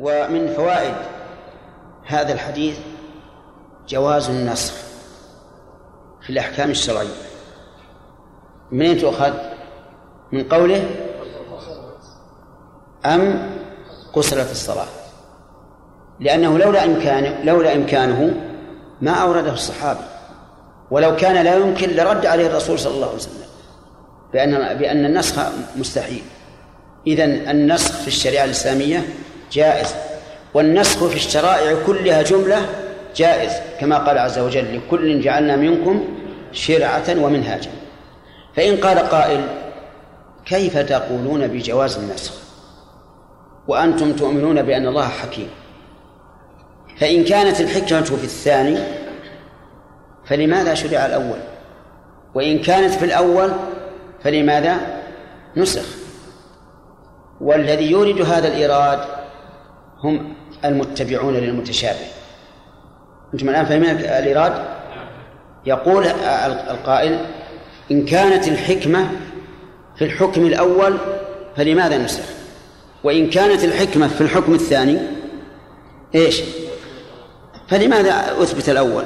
ومن فوائد هذا الحديث جواز النسخ في الأحكام الشرعية. منين تؤخذ؟ من قوله أم قصرت الصلاة. لأنه لولا إمكانه لولا إمكانه ما أورده الصحابي ولو كان لا يمكن لرد عليه الرسول صلى الله عليه وسلم. بأن بأن النسخ مستحيل. إذا النسخ في الشريعة الإسلامية جائز. والنسخ في الشرائع كلها جملة جائز كما قال عز وجل لكل جعلنا منكم شرعة ومنهاجا. فإن قال قائل كيف تقولون بجواز النسخ؟ وأنتم تؤمنون بأن الله حكيم. فإن كانت الحكمة في الثاني فلماذا شرع الأول؟ وإن كانت في الأول فلماذا نسخ؟ والذي يورد هذا الإيراد هم المتبعون للمتشابه. أنتم الآن فاهمين الإيراد؟ يقول القائل إن كانت الحكمة في الحكم الأول فلماذا نسخ؟ وإن كانت الحكمة في الحكم الثاني إيش؟ فلماذا أثبت الأول؟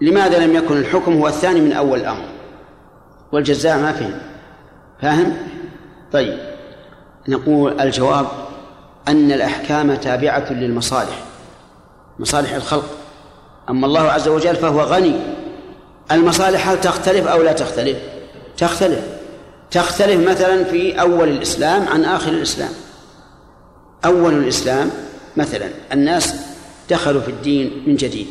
لماذا لم يكن الحكم هو الثاني من أول الأمر؟ والجزاء ما فهم. فاهم؟ طيب. نقول الجواب أن الأحكام تابعة للمصالح مصالح الخلق. أما الله عز وجل فهو غني. المصالح هل تختلف أو لا تختلف؟ تختلف. تختلف مثلا في أول الإسلام عن آخر الإسلام. أول الإسلام مثلا الناس دخلوا في الدين من جديد.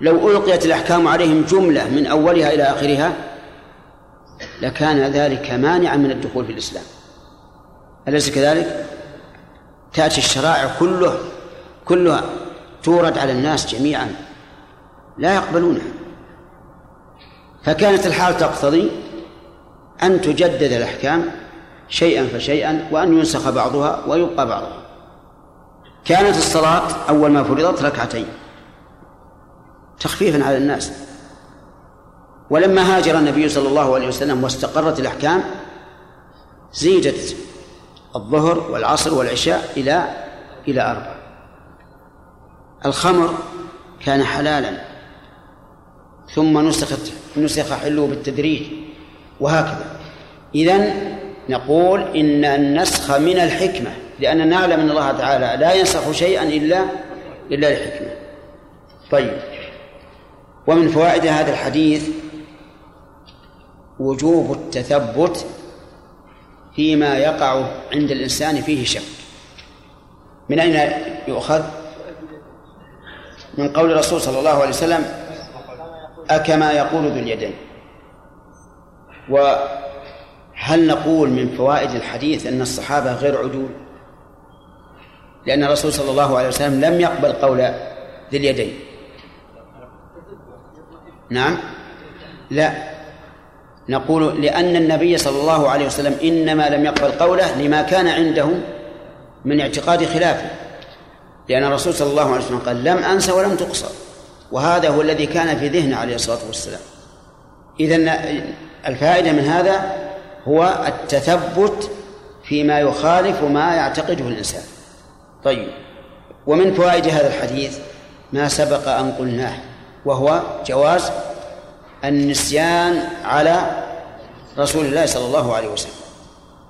لو ألقيت الأحكام عليهم جملة من أولها إلى آخرها لكان ذلك مانعا من الدخول في الإسلام. أليس كذلك؟ تأتي الشرائع كله كلها تورد على الناس جميعا. لا يقبلونها. فكانت الحال تقتضي أن تجدد الأحكام شيئا فشيئا وأن ينسخ بعضها ويبقى بعضها. كانت الصلاة أول ما فرضت ركعتين تخفيفا على الناس. ولما هاجر النبي صلى الله عليه وسلم واستقرت الأحكام زيدت الظهر والعصر والعشاء إلى إلى أربع. الخمر كان حلالا. ثم نسخت نسخ حله بالتدريج وهكذا. إذن نقول إن النسخ من الحكمة لأننا نعلم أن الله تعالى لا ينسخ شيئا إلا إلا لحكمة طيب. ومن فوائد هذا الحديث وجوب التثبت فيما يقع عند الإنسان فيه شك. من أين يؤخذ؟ من قول الرسول صلى الله عليه وسلم أكما يقول ذو اليدين. وهل نقول من فوائد الحديث أن الصحابة غير عدول؟ لأن الرسول صلى الله عليه وسلم لم يقبل قول ذي اليدين. نعم؟ لا. نقول لأن النبي صلى الله عليه وسلم إنما لم يقبل قوله لما كان عنده من اعتقاد خلافه. لأن الرسول صلى الله عليه وسلم قال لم أنس ولم تقصر. وهذا هو الذي كان في ذهنه عليه الصلاة والسلام. إذا الفائدة من هذا هو التثبت فيما يخالف ما يعتقده الإنسان. طيب ومن فوائد هذا الحديث ما سبق أن قلناه وهو جواز النسيان على رسول الله صلى الله عليه وسلم.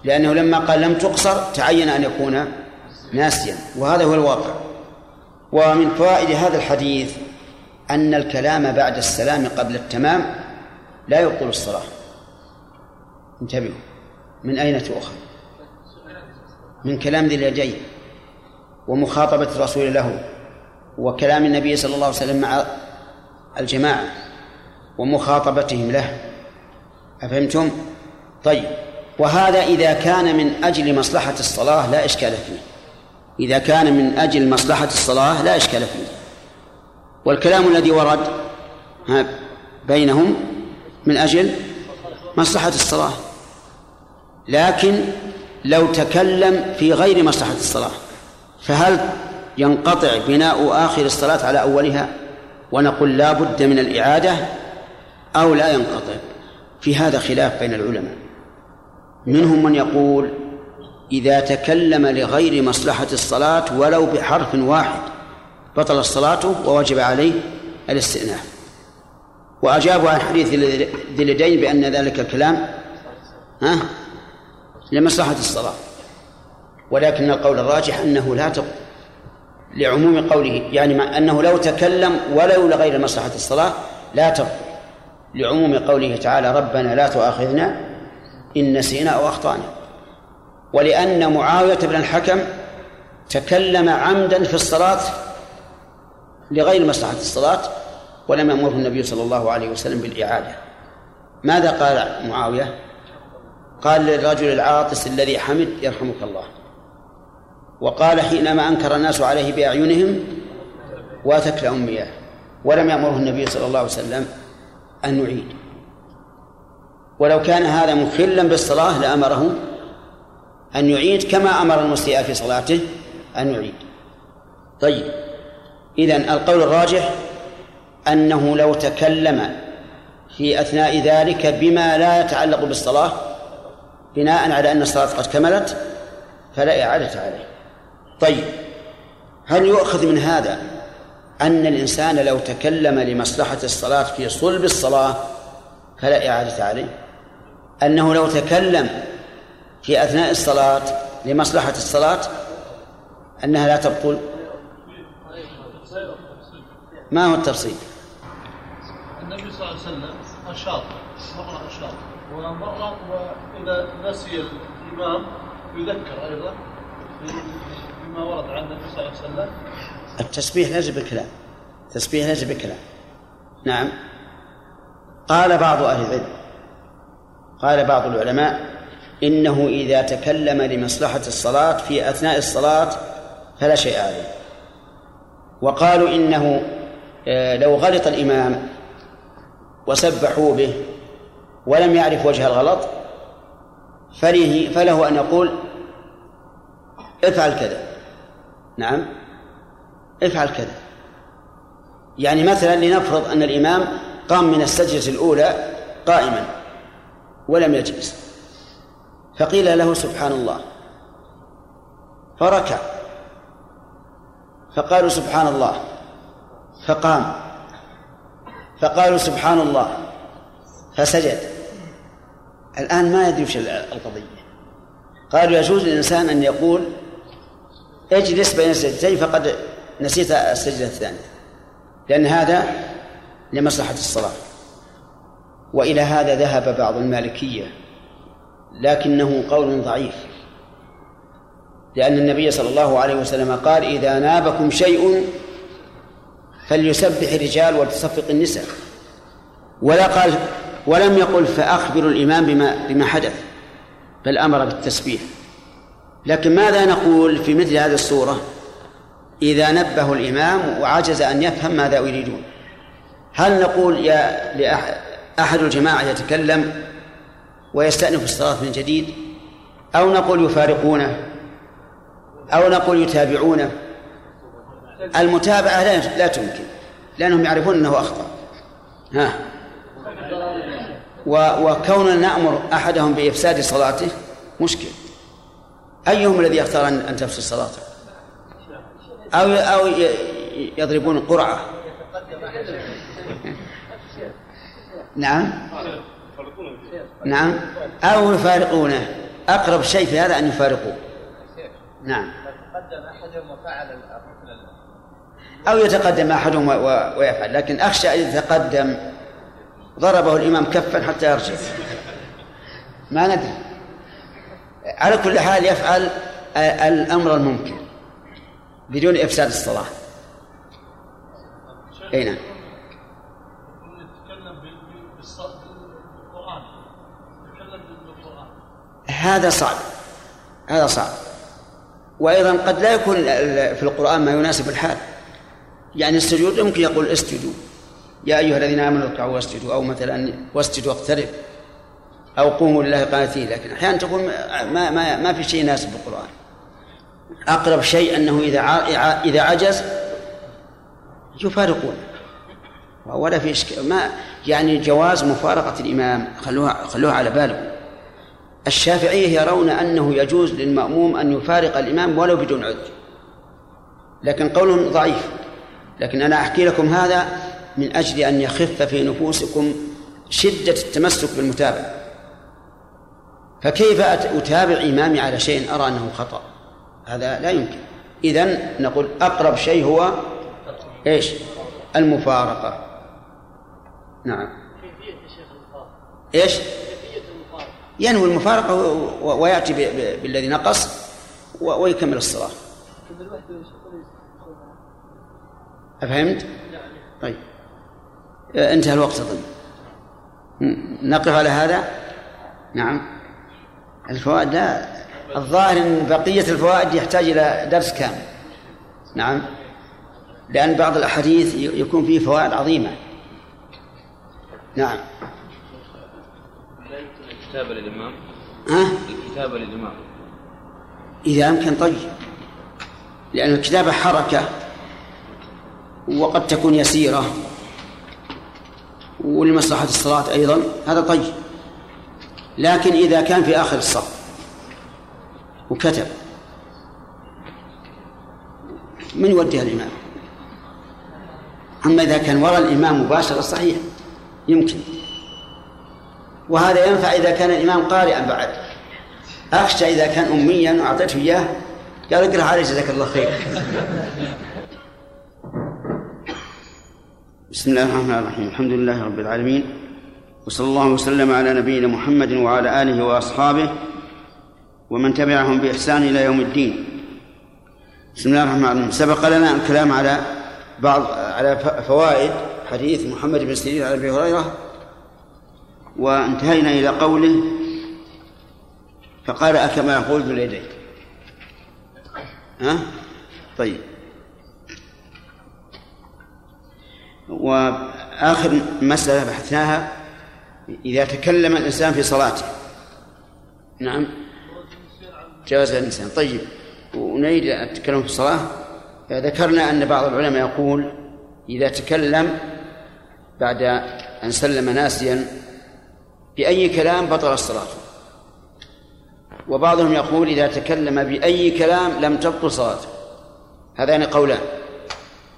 لأنه لما قال لم تقصر تعين أن يكون ناسيا. وهذا هو الواقع. ومن فوائد هذا الحديث أن الكلام بعد السلام قبل التمام لا يبطل الصلاة. انتبهوا. من أين تؤخذ؟ من كلام ذي اليدين ومخاطبة الرسول له وكلام النبي صلى الله عليه وسلم مع الجماعة. ومخاطبتهم له. أفهمتم؟ طيب. وهذا إذا كان من أجل مصلحة الصلاة لا إشكال فيه. إذا كان من أجل مصلحة الصلاة لا إشكال فيه. والكلام الذي ورد بينهم من أجل مصلحة الصلاة. لكن لو تكلم في غير مصلحة الصلاة فهل ينقطع بناء آخر الصلاة على أولها؟ ونقول لا بد من الإعادة أو لا ينقطع. في هذا خلاف بين العلماء. منهم من يقول إذا تكلم لغير مصلحة الصلاة ولو بحرف واحد بطل صلاته ووجب عليه الاستئناف. وأجابوا عن حديث ذي اليدين بأن ذلك الكلام ها؟ لمصلحة الصلاة. ولكن القول الراجح أنه لا تقل لعموم قوله يعني أنه لو تكلم ولو لغير مصلحة الصلاة لا تقل لعموم قوله تعالى ربنا لا تؤاخذنا إن نسينا أو أخطأنا. ولأن معاوية بن الحكم تكلم عمدا في الصلاة لغير مصلحة الصلاة ولم يأمره النبي صلى الله عليه وسلم بالإعادة. ماذا قال معاوية؟ قال للرجل العاطس الذي حمد يرحمك الله. وقال حينما أنكر الناس عليه بأعينهم واتك لهم مياه ولم يأمره النبي صلى الله عليه وسلم أن نعيد. ولو كان هذا مخلا بالصلاة لأمره أن يعيد كما أمر المسيء في صلاته أن يعيد طيب إذن القول الراجح أنه لو تكلم في أثناء ذلك بما لا يتعلق بالصلاة بناء على أن الصلاة قد كملت فلا إعادة عليه. طيب هل يؤخذ من هذا أن الإنسان لو تكلم لمصلحة الصلاة في صلب الصلاة فلا إعادة عليه. أنه لو تكلم في أثناء الصلاة لمصلحة الصلاة أنها لا تبطل. ما هو التفصيل؟ النبي صلى الله عليه وسلم أشاط مرة أشاط ومرة وإذا نسي الإمام يذكر أيضا بما ورد عن النبي صلى الله عليه وسلم التسبيح ليس بكلام. التسبيح ليس بكلام. نعم. قال بعض أهل العلم قال بعض العلماء إنه إذا تكلم لمصلحة الصلاة في أثناء الصلاة فلا شيء عليه. وقالوا إنه آه، لو غلط الإمام وسبحوا به ولم يعرف وجه الغلط فله, فله أن يقول افعل كذا. نعم. افعل كذا. يعني مثلا لنفرض أن الإمام قام من السجدة الأولى قائما ولم يجلس. فقيل له سبحان الله. فركع. فقالوا سبحان الله. فقام. فقالوا سبحان الله. فسجد. الآن ما يدري وش القضية. قالوا يجوز للإنسان أن يقول اجلس بين السجدتين فقد نسيت السجدة الثانية لأن هذا لمصلحة الصلاة. وإلى هذا ذهب بعض المالكية لكنه قول ضعيف. لأن النبي صلى الله عليه وسلم قال إذا نابكم شيء فليسبح الرجال ولتصفق النساء. ولا قال ولم يقل فأخبروا الإمام بما بما حدث. بل أمر بالتسبيح. لكن ماذا نقول في مثل هذه الصورة؟ إذا نبه الإمام وعجز أن يفهم ماذا يريدون. هل نقول يا لأحد الجماعة يتكلم ويستأنف الصلاة من جديد؟ أو نقول يفارقونه؟ أو نقول يتابعونه؟ المتابعة لا لا تمكن لأنهم يعرفون أنه أخطأ. ها. وكوننا نأمر أحدهم بإفساد صلاته مشكل. أيهم الذي يختار أن تفسد صلاته؟ أو أو يضربون قرعة. نعم. نعم. أو يفارقونه. أقرب شيء في هذا أن يفارقوه. نعم. يتقدم أحدهم وفعل أو يتقدم أحدهم ويفعل. لكن أخشى أن يتقدم. ضربه الإمام كفا حتى يرجع. ما ندري. على كل حال يفعل الأمر الممكن. بدون إفساد الصلاة. أي نعم. هذا صعب. هذا صعب. وأيضا قد لا يكون في القرآن ما يناسب الحال. يعني السجود يمكن يقول اسجدوا. يا أيها الذين آمنوا اركعوا واسجدوا. أو مثلا واسجدوا واقترب أو قوموا لله قانتين. لكن أحيانا تقول ما ما ما في شيء يناسب القرآن. أقرب شيء أنه إذا إذا عجز يفارقون. ولا في إشكال ما يعني جواز مفارقة الإمام. خلوها خلوها على بالكم. الشافعية يرون أنه يجوز للمأموم أن يفارق الإمام ولو بدون عذر. لكن قولهم ضعيف. لكن أنا أحكي لكم هذا من أجل أن يخف في نفوسكم شدة التمسك بالمتابعة. فكيف أتابع إمامي على شيء أرى أنه خطأ؟ هذا لا يمكن. إذن نقول أقرب شيء هو إيش؟ المفارقة. نعم. إيش؟ ينوي المفارقة ويأتي بالذي نقص ويكمل الصلاة أفهمت؟ طيب. انتهى الوقت أظن نقف على هذا؟ نعم. الفوائد لا. الظاهر إن بقية الفوائد يحتاج إلى درس كامل. نعم. لأن بعض الأحاديث يكون فيه فوائد عظيمة. نعم. الكتابة للإمام. ها؟ الكتابة للإمام. إذا أمكن طيب لأن الكتابة حركة. وقد تكون يسيرة. ولمصلحة الصلاة أيضا. هذا طيب لكن إذا كان في آخر الصف. وكتب. من يوديها الإمام؟ أما إذا كان وراء الإمام مباشرة صحيح يمكن. وهذا ينفع إذا كان الإمام قارئا بعد. أخشى إذا كان أميا وأعطيته إياه قال اقرأ عليه جزاك الله خير. بسم الله الرحمن الرحيم. الحمد لله رب العالمين وصلى الله وسلم على نبينا محمد وعلى آله وأصحابه ومن تبعهم بإحسان إلى يوم الدين. بسم الله الرحمن الرحيم. سبق لنا الكلام على بعض على فوائد حديث محمد بن سيرين عن أبي هريرة وانتهينا إلى قوله فقال أكما يقول ذو اليدين. ها؟ طيب. وآخر مسألة بحثناها إذا تكلم الإنسان في صلاته. نعم. جواز الإنسان طيب ونريد التكلم في الصلاة. ذكرنا أن بعض العلماء يقول إذا تكلم بعد أن سلم ناسيا بأي كلام بطل الصلاة. وبعضهم يقول إذا تكلم بأي كلام لم تبطل صلاته. هذان قولان.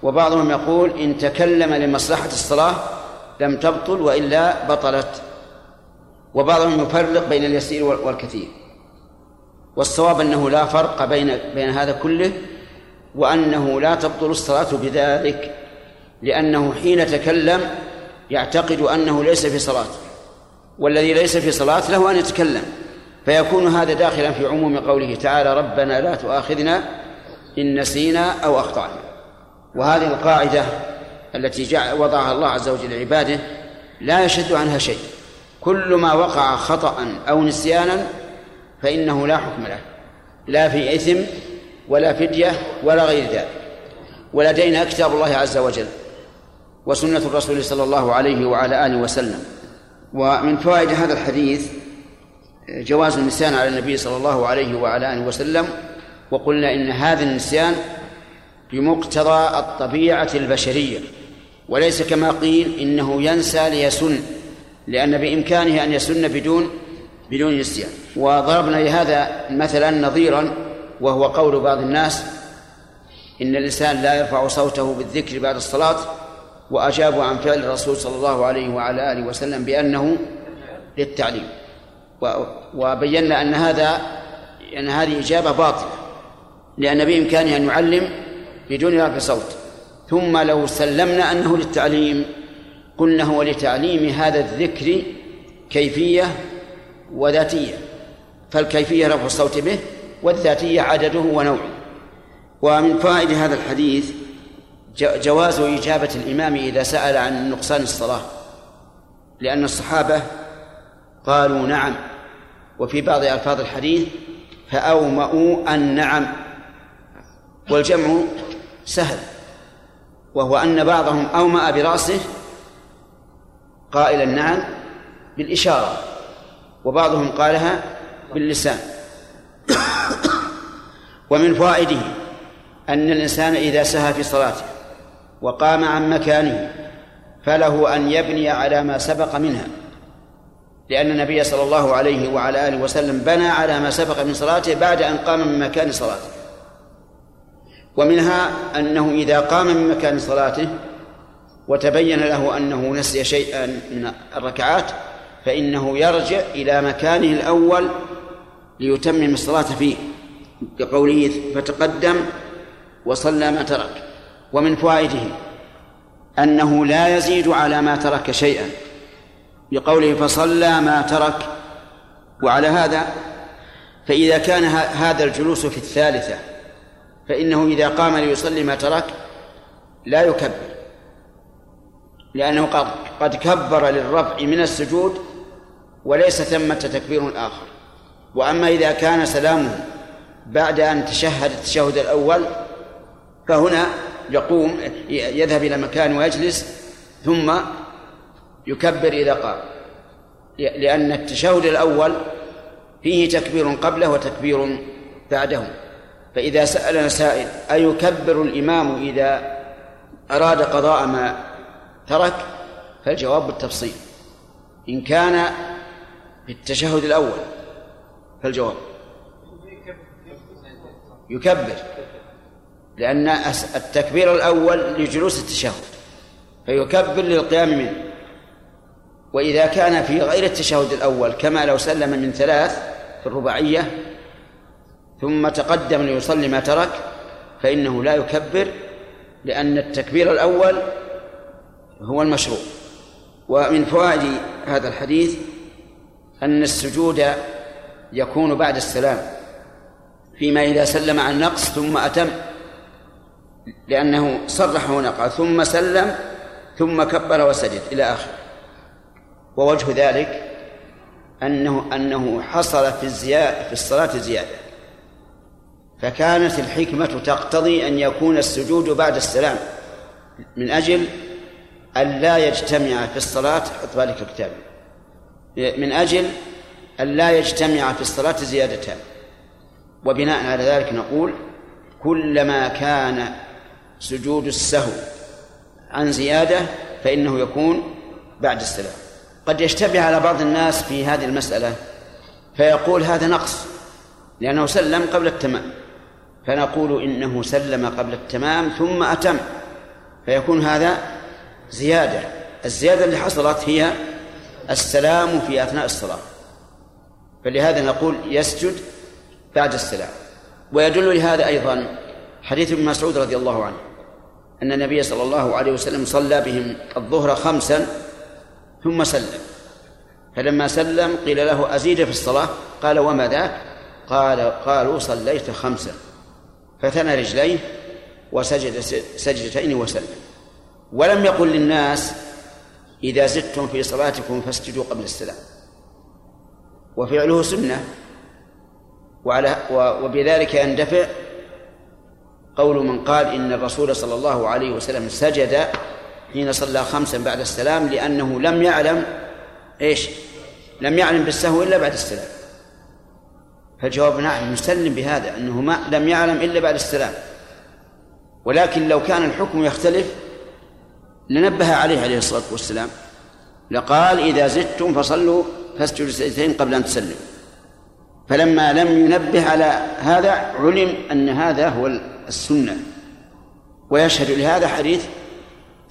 وبعضهم يقول إن تكلم لمصلحة الصلاة لم تبطل وإلا بطلت. وبعضهم يفرق بين اليسير والكثير. والصواب أنه لا فرق بين بين هذا كله وأنه لا تبطل الصلاة بذلك لأنه حين تكلم يعتقد أنه ليس في صلاة والذي ليس في صلاة له أن يتكلم فيكون هذا داخلا في عموم قوله تعالى ربنا لا تؤاخذنا إن نسينا أو أخطأنا وهذه القاعدة التي جعل وضعها الله عز وجل لعباده لا يشد عنها شيء كل ما وقع خطأ أو نسيانا فإنه لا حكم له. لا في إثم ولا فدية ولا غير ذلك. ولدينا كتاب الله عز وجل وسنة الرسول صلى الله عليه وعلى آله وسلم. ومن فوائد هذا الحديث جواز النسيان على النبي صلى الله عليه وعلى آله وسلم وقلنا إن هذا النسيان بمقتضى الطبيعة البشرية. وليس كما قيل إنه ينسى ليسن لأن بإمكانه أن يسن بدون بدون نسيان. وضربنا لهذا مثلا نظيرا وهو قول بعض الناس إن الإنسان لا يرفع صوته بالذكر بعد الصلاة وأجابوا عن فعل الرسول صلى الله عليه وعلى آله وسلم بأنه للتعليم. وبينا أن هذا أن هذه إجابة باطلة لأن بإمكانه أن يعلم بدون رفع صوت. ثم لو سلمنا أنه للتعليم قلنا هو لتعليم هذا الذكر كيفية وذاتية فالكيفية رفع الصوت به والذاتية عدده ونوعه. ومن فوائد هذا الحديث جواز إجابة الإمام إذا سأل عن نقصان الصلاة. لأن الصحابة قالوا نعم وفي بعض ألفاظ الحديث فأومأوا النعم والجمع سهل وهو أن بعضهم أومأ برأسه قائلا نعم بالإشارة. وبعضهم قالها باللسان. ومن فوائده أن الإنسان إذا سهى في صلاته وقام عن مكانه فله أن يبني على ما سبق منها لأن النبي صلى الله عليه وعلى آله وسلم بنى على ما سبق من صلاته بعد أن قام من مكان صلاته. ومنها أنه إذا قام من مكان صلاته وتبين له أنه نسي شيئا من الركعات فإنه يرجع إلى مكانه الأول ليتمم الصلاة فيه كقوله فتقدم وصلى ما ترك. ومن فوائده أنه لا يزيد على ما ترك شيئا بقوله فصلى ما ترك. وعلى هذا فإذا كان هذا الجلوس في الثالثة فإنه إذا قام ليصلي ما ترك لا يكبر لأنه قد قد كبر للرفع من السجود وليس ثمة تكبير آخر وأما إذا كان سلامه بعد أن تشهد التشهد الأول فهنا يقوم يذهب إلى مكان ويجلس ثم يكبر إذا قام. لأن التشهد الأول فيه تكبير قبله وتكبير بعده. فإذا سألنا سائل أيكبر الإمام إذا أراد قضاء ما ترك؟ فالجواب بالتفصيل. إن كان في التشهد الأول. فالجواب. يكبر. لأن التكبير الأول لجلوس التشهد. فيكبر للقيام منه. وإذا كان في غير التشهد الأول كما لو سلم من ثلاث في الرباعية ثم تقدم ليصلي ما ترك فإنه لا يكبر لأن التكبير الأول هو المشروع. ومن فوائد هذا الحديث أن السجود يكون بعد السلام فيما إذا سلم عن نقص ثم أتم لأنه صرح هنا قال ثم سلم ثم كبر وسجد إلى آخره. ووجه ذلك أنه أنه حصل في الزيادة في الصلاة زيادة. فكانت الحكمة تقتضي أن يكون السجود بعد السلام من أجل أن لا يجتمع في الصلاة حط بالك الكتاب من أجل أن لا يجتمع في الصلاة زيادتان وبناء على ذلك نقول كلما كان سجود السهو عن زيادة فإنه يكون بعد السلام. قد يشتبه على بعض الناس في هذه المسألة فيقول هذا نقص لأنه سلم قبل التمام. فنقول إنه سلم قبل التمام ثم أتم فيكون هذا زيادة. الزيادة اللي حصلت هي السلام في أثناء الصلاة. فلهذا نقول يسجد بعد السلام. ويدل لهذا أيضا حديث ابن مسعود رضي الله عنه أن النبي صلى الله عليه وسلم صلى بهم الظهر خمسا ثم سلم. فلما سلم قيل له أزيد في الصلاة؟ قال وما ذاك؟ قال قالوا صليت خمسا. فثنى رجليه وسجد سجدتين وسلم. ولم يقل للناس إذا زدتم في صلاتكم فاسجدوا قبل السلام. وفعله سنة. وعلى وبذلك يندفع قول من قال إن الرسول صلى الله عليه وسلم سجد حين صلى خمسا بعد السلام لأنه لم يعلم إيش؟ لم يعلم بالسهو إلا بعد السلام. فالجواب نعم نسلم بهذا أنه ما لم يعلم إلا بعد السلام. ولكن لو كان الحكم يختلف لنبه عليه عليه الصلاة والسلام. لقال إذا زدتم فصلوا فاسجدوا سجدتين قبل أن تسلموا. فلما لم ينبه على هذا علم أن هذا هو السنة. ويشهد لهذا حديث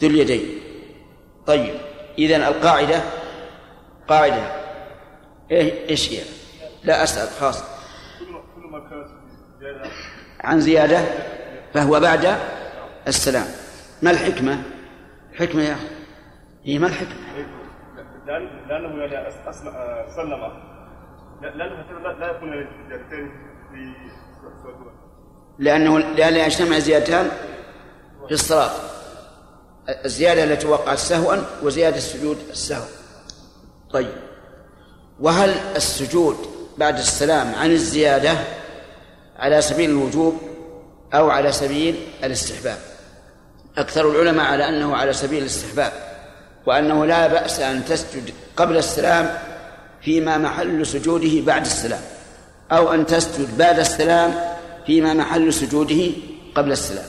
ذو اليدين. طيب إذا القاعدة قاعدة. إيه إيش هي؟ لا أسأل خاص عن زيادة فهو بعد السلام. ما الحكمة؟ حكمة يا أخي. هي ما الحكمة؟ لأنه يعني سلم لأنه لا يكون زيادتين في لأنه لأن يجتمع زيادتان في الصلاة. الزيادة التي وقعت سهوا وزيادة السجود السهو. طيب. وهل السجود بعد السلام عن الزيادة على سبيل الوجوب أو على سبيل الاستحباب؟ أكثر العلماء على أنه على سبيل الاستحباب وأنه لا بأس أن تسجد قبل السلام فيما محل سجوده بعد السلام أو أن تسجد بعد السلام فيما محل سجوده قبل السلام.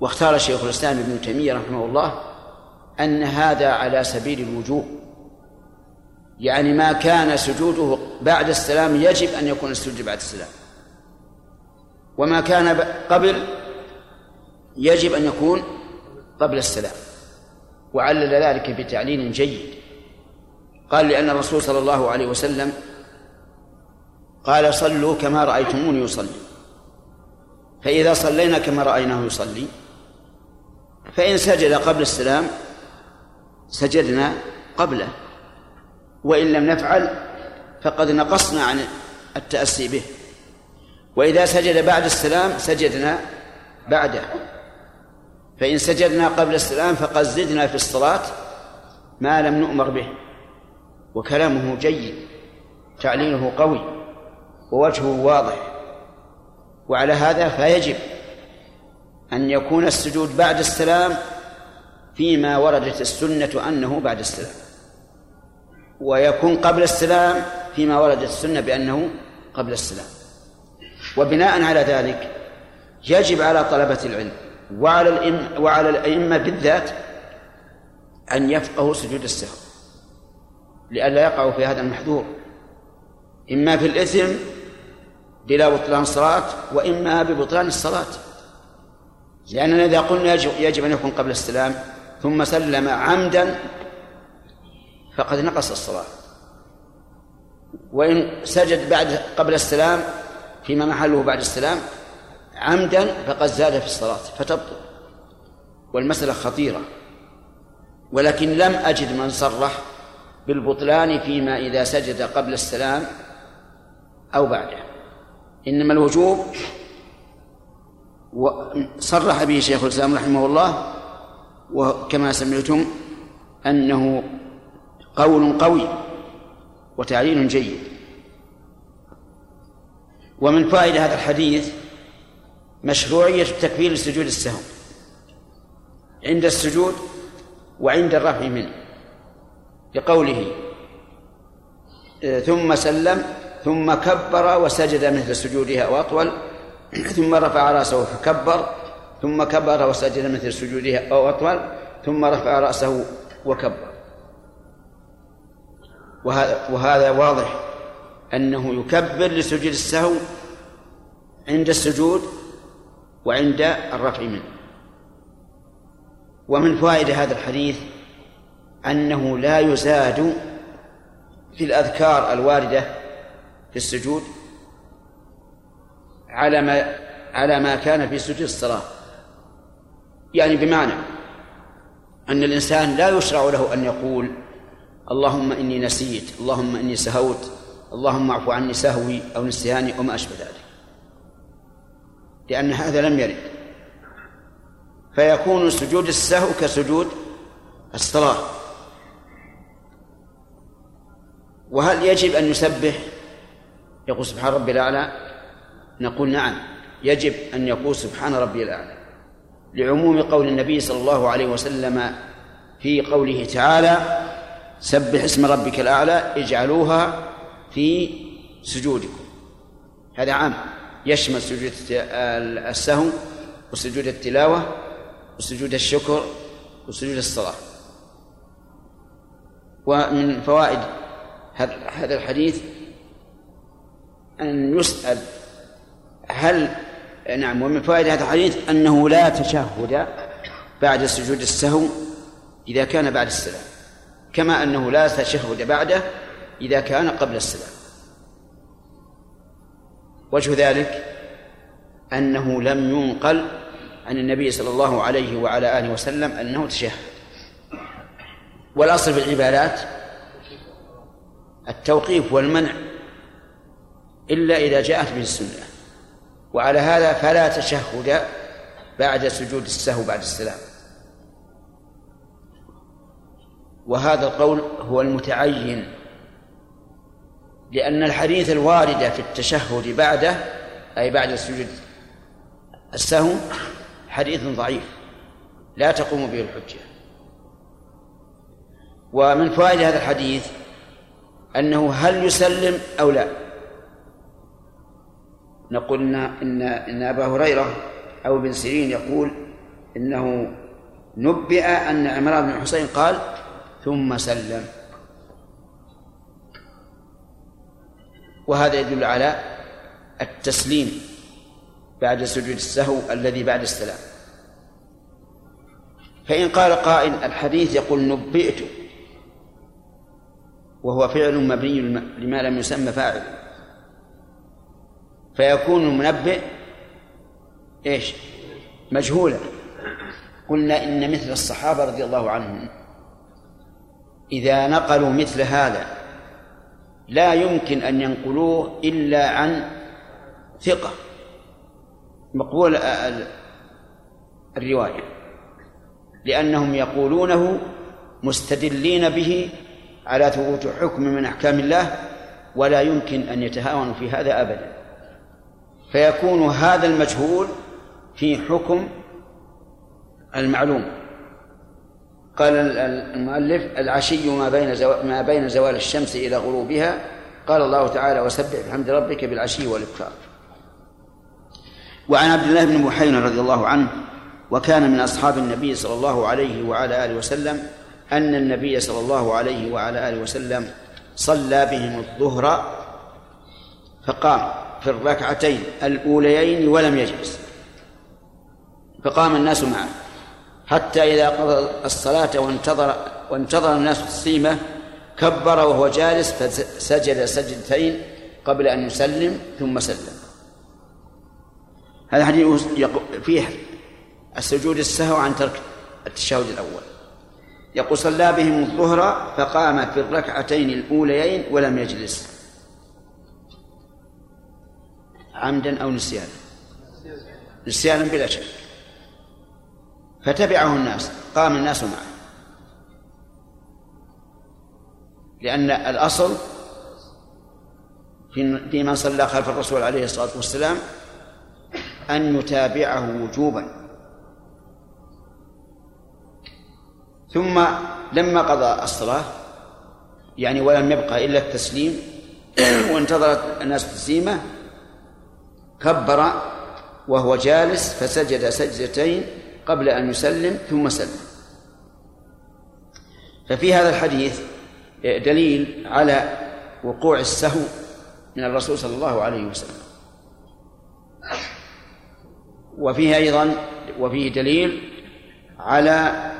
واختار شيخ الإسلام ابن تيمية رحمه الله أن هذا على سبيل الوجوب يعني ما كان سجوده بعد السلام يجب أن يكون السجود بعد السلام وما كان قبل يجب أن يكون قبل السلام. وعلل ذلك بتعليل جيد. قال لأن الرسول صلى الله عليه وسلم قال صلوا كما رأيتموني يصلي. فإذا صلينا كما رأيناه يصلي فإن سجد قبل السلام سجدنا قبله. وإن لم نفعل فقد نقصنا عن التأسي به. وإذا سجد بعد السلام سجدنا بعده. فإن سجدنا قبل السلام فقد زدنا في الصلاة ما لم نؤمر به. وكلامه جيد تعليله قوي ووجهه واضح. وعلى هذا فيجب أن يكون السجود بعد السلام فيما وردت السنة أنه بعد السلام. ويكون قبل السلام فيما وردت السنة بأنه قبل السلام. وبناء على ذلك يجب على طلبة العلم وعلى الأئمة وعلى الأئمة بالذات أن يفقهوا سجود السهو لئلا يقعوا في هذا المحذور. إما في الإثم بلا بطلان الصلاة وإما ببطلان الصلاة. لأننا إذا قلنا يجب أن يكون قبل السلام ثم سلم عمدا فقد نقص الصلاة. وإن سجد بعد قبل السلام فيما محله بعد السلام عمدا فقد زاد في الصلاة فتبطل. والمسألة خطيرة. ولكن لم أجد من صرح بالبطلان فيما إذا سجد قبل السلام أو بعده. إنما الوجوب وصرح به شيخ الإسلام رحمه الله وكما سمعتم أنه قول قوي وتعليل جيد. ومن فائدة هذا الحديث مشروعية التكبير لسجود السهو عند السجود وعند الرفع منه. لقوله ثم سلم ثم كبر وسجد مثل سجودها أو أطول ثم رفع رأسه فكبر ثم كبر وسجد مثل سجودها أو أطول ثم رفع رأسه وكبر. وهذا, وهذا واضح أنه يكبر لسجود السهو عند السجود وعند الرفع منه. ومن فوائد هذا الحديث أنه لا يزاد في الأذكار الواردة في السجود على ما على ما كان في سجود الصلاة. يعني بمعنى أن الإنسان لا يشرع له أن يقول اللهم إني نسيت اللهم إني سهوت اللهم اعف عني سهوي أو نسياني أو ما أشبه ذلك. لأن هذا لم يرد. فيكون سجود السهو كسجود الصلاة. وهل يجب أن يسبح يقول سبحان ربي الأعلى. نقول نعم يجب أن يقول سبحان ربي الأعلى. لعموم قول النبي صلى الله عليه وسلم في قوله تعالى سبح اسم ربك الأعلى اجعلوها في سجودكم. هذا عام. يشمل سجود السهو وسجود التلاوة وسجود الشكر وسجود الصلاة. ومن فوائد هذا الحديث أن يسأل هل نعم ومن فوائد هذا الحديث أنه لا تشهد بعد سجود السهو إذا كان بعد السلام كما أنه لا تشهد بعده إذا كان قبل السلام. وجه ذلك أنه لم ينقل عن النبي صلى الله عليه وعلى آله وسلم أنه تشهد. والأصل في العبادات التوقيف والمنع إلا إذا جاءت به السنة. وعلى هذا فلا تشهد بعد سجود السهو بعد السلام. وهذا القول هو المتعين لأن الحديث الواردة في التشهد بعده أي بعد سجود السهو حديث ضعيف لا تقوم به الحجة. ومن فوائد هذا الحديث أنه هل يسلم أو لا؟ نقول إن إن إن أبا هريرة أو ابن سيرين يقول إنه نبئ أن عمران بن حسين قال ثم سلم. وهذا يدل على التسليم بعد سجود السهو الذي بعد السلام. فإن قال قائل الحديث يقول نبئت وهو فعل مبني لما لم يسمى فاعل. فيكون المنبئ إيش؟ مجهولا. قلنا إن مثل الصحابة رضي الله عنهم إذا نقلوا مثل هذا لا يمكن أن ينقلوه إلا عن ثقة. مقبول الرواية. لأنهم يقولونه مستدلين به على ثبوت حكم من أحكام الله ولا يمكن أن يتهاونوا في هذا ابدا. فيكون هذا المجهول في حكم المعلوم. قال المؤلف العشي ما بين ما بين زوال الشمس إلى غروبها. قال الله تعالى وسبح بحمد ربك بالعشي والإبكار. وعن عبد الله بن بحيرة رضي الله عنه وكان من أصحاب النبي صلى الله عليه وعلى آله وسلم أن النبي صلى الله عليه وعلى آله وسلم صلى بهم الظهر فقام في الركعتين الأوليين ولم يجلس. فقام الناس معه. حتى إذا قضى الصلاة وانتظر وانتظر الناس السيمة كبر وهو جالس فسجد سجدتين قبل أن يسلم ثم سلم. هذا حديث فيه السجود السهو عن ترك التشهد الأول. يقول صلى بهم الظهر فقام في الركعتين الأوليين ولم يجلس. عمدا أو نسيانا؟ نسيانا بلا شك. فتبعه الناس قام الناس معه. لأن الأصل في من صلى خلف الرسول عليه الصلاة والسلام أن يتابعه وجوبا. ثم لما قضى الصلاة يعني ولم يبقى إلا التسليم وانتظرت الناس تسليمه كبر وهو جالس فسجد سجدتين قبل أن يسلم ثم سلم. ففي هذا الحديث دليل على وقوع السهو من الرسول صلى الله عليه وسلم. وفيه أيضا وفيه دليل على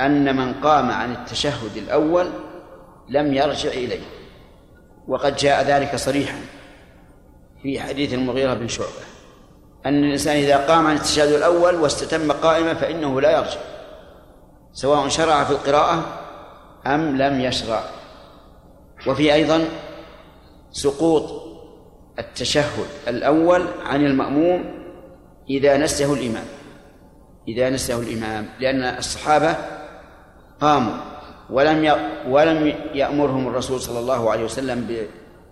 أن من قام عن التشهد الأول لم يرجع إليه. وقد جاء ذلك صريحا في حديث المغيرة بن شعبة. أن الإنسان إذا قام عن التشهد الأول واستتم قائما فإنه لا يرجع سواء شرع في القراءة أم لم يشرع. وفي أيضا سقوط التشهد الأول عن المأموم إذا نسيه الإمام إذا نسيه الإمام لأن الصحابة قاموا ولم ولم يأمرهم الرسول صلى الله عليه وسلم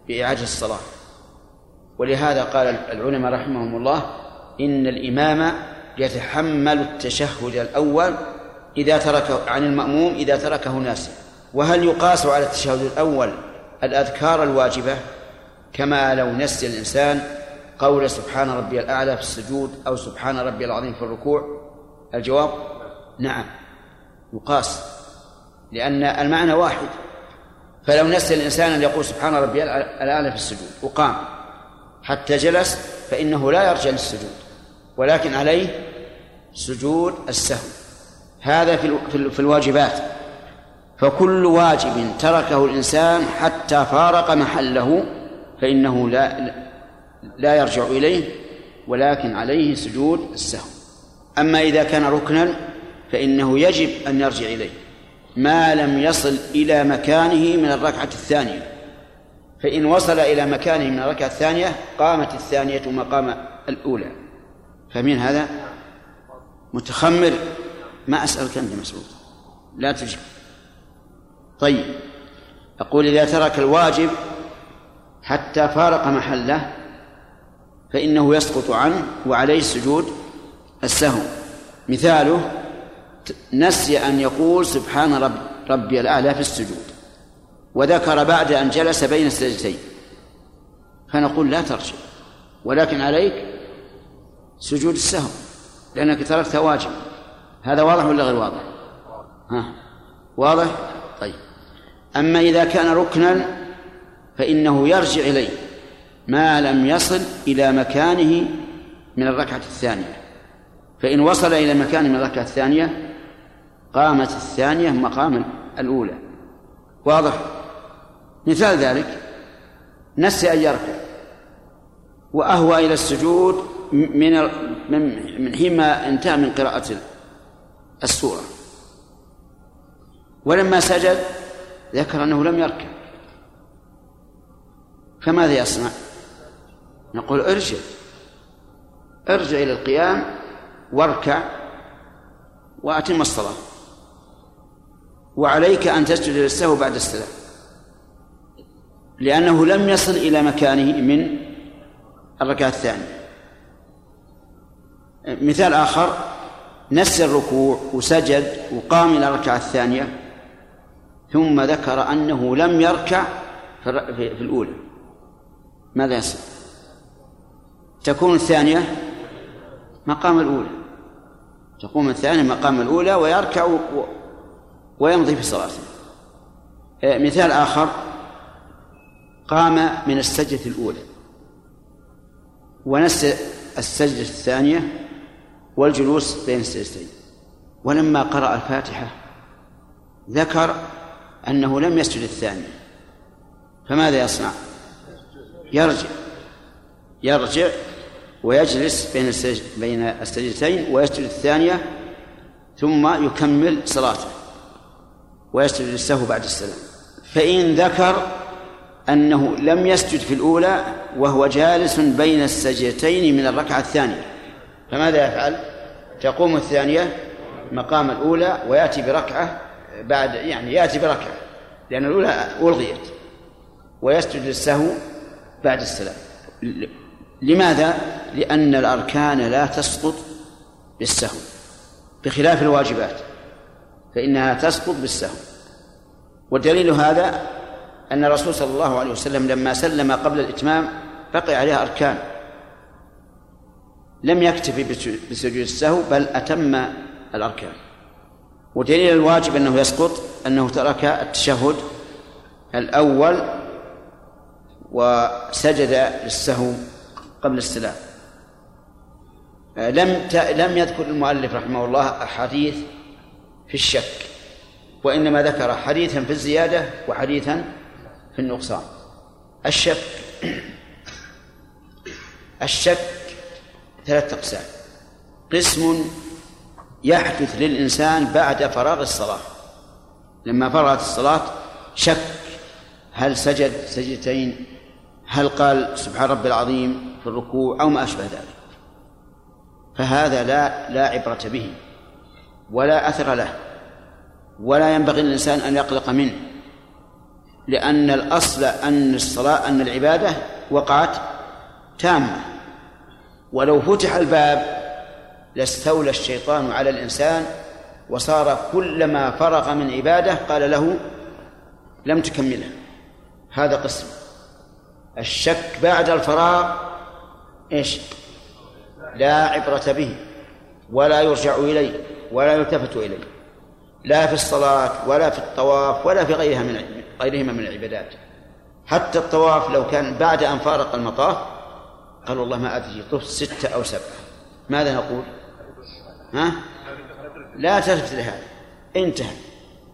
بإعادة الصلاة. ولهذا قال العلماء رحمهم الله إن الإمام يتحمل التشهد الأول إذا تركه عن المأموم إذا تركه ناسا وهل يقاس على التشهد الأول الأذكار الواجبة؟ كما لو نسي الإنسان قول سبحان ربي الأعلى في السجود أو سبحان ربي العظيم في الركوع. الجواب؟ نعم. يقاس. لأن المعنى واحد. فلو نسي الإنسان أن يقول سبحان ربي الأعلى في السجود وقام. حتى جلس فإنه لا يرجع للسجود ولكن عليه سجود السهو. هذا في في الواجبات. فكل واجب تركه الإنسان حتى فارق محله فإنه لا لا يرجع إليه ولكن عليه سجود السهو. أما إذا كان ركنا فإنه يجب أن يرجع إليه. ما لم يصل إلى مكانه من الركعة الثانية. فإن وصل إلى مكانه من الركعة الثانية قامت الثانية مقام الأولى. فمن هذا؟ متخمر. ما أسألك أنت مسعود. لا تجب طيب. أقول إذا ترك الواجب حتى فارق محله فإنه يسقط عنه وعليه السجود السهو. مثاله نسي أن يقول سبحان رب ربي الأعلى في السجود. وذكر بعد أن جلس بين السجدتين. فنقول لا ترجع ولكن عليك سجود السهو لأنك تركت واجب. هذا واضح ولا غير واضح؟ ها؟ واضح؟ طيب. أما إذا كان ركنا فإنه يرجع إليه ما لم يصل إلى مكانه من الركعة الثانية. فإن وصل إلى مكانه من الركعة الثانية قامت الثانية مقام الأولى. واضح؟ مثال ذلك نسي أن يركع وأهوى إلى السجود من من حين ما انتهى من قراءة السورة. ولما سجد ذكر أنه لم يركع. فماذا يصنع؟ نقول ارجع. ارجع إلى القيام واركع وأتم الصلاة. وعليك أن تسجد للسهو بعد السلام. لأنه لم يصل إلى مكانه من الركعة الثانية. مثال آخر نسي الركوع وسجد وقام إلى الركعة الثانية ثم ذكر أنه لم يركع في الأولى. ماذا يصنع؟ تكون الثانية مقام الأولى. تقوم الثانية مقام الأولى ويركع ويمضي في صلاته. آه، مثال آخر. قام من السجدة الأولى. ونسى السجدة الثانية والجلوس بين السجدتين. ولما قرأ الفاتحة ذكر أنه لم يسجد الثانية فماذا يصنع؟ يرجع. يرجع ويجلس بين بين السجدتين ويسجد الثانية ثم يكمل صلاته ويسجد للسهو بعد السلام. فإن ذكر أنه لم يسجد في الأولى وهو جالس بين السجدتين من الركعة الثانية فماذا يفعل؟ تقوم الثانية مقام الأولى ويأتي بركعة بعد يعني يأتي بركعة لأن الأولى ألغيت ويسجد للسهو بعد السلام لماذا؟ لأن الأركان لا تسقط بالسهو بخلاف الواجبات فإنها تسقط بالسهو والدليل هذا أن الرسول صلى الله عليه وسلم لما سلم قبل الإتمام بقي عليها أركان. لم يكتفي بسجود السهو بل أتم الأركان. ودليل الواجب أنه يسقط أنه ترك التشهد الأول وسجد للسهو قبل السلام. لم لم يذكر المؤلف رحمه الله أحاديث في الشك وإنما ذكر حديثا في الزيادة وحديثا في النقصان. الشك. الشك ثلاثة أقسام. قسم يحدث للإنسان بعد فراغ الصلاة. لما فرغت الصلاة شك. هل سجد سجدتين؟ هل قال سبحان ربي العظيم في الركوع أو ما أشبه ذلك؟ فهذا لا لا عبرة به ولا أثر له. ولا ينبغي للإنسان أن يقلق منه. لأن الأصل أن الصلاة أن العبادة وقعت تامة. ولو فتح الباب لاستولى الشيطان على الإنسان وصار كلما فرغ من عبادة قال له لم تكملها هذا قسم. الشك بعد الفراغ إيش؟ لا عبرة به ولا يرجع إليه ولا يلتفت إليه. لا في الصلاة ولا في الطواف ولا في غيرها من غيرهما من العبادات. حتى الطواف لو كان بعد أن فارق المطاف قال والله ما أدري طفت ستة أو سبعة. ماذا نقول؟ ها؟ لا تلفت لهذا. انتهى.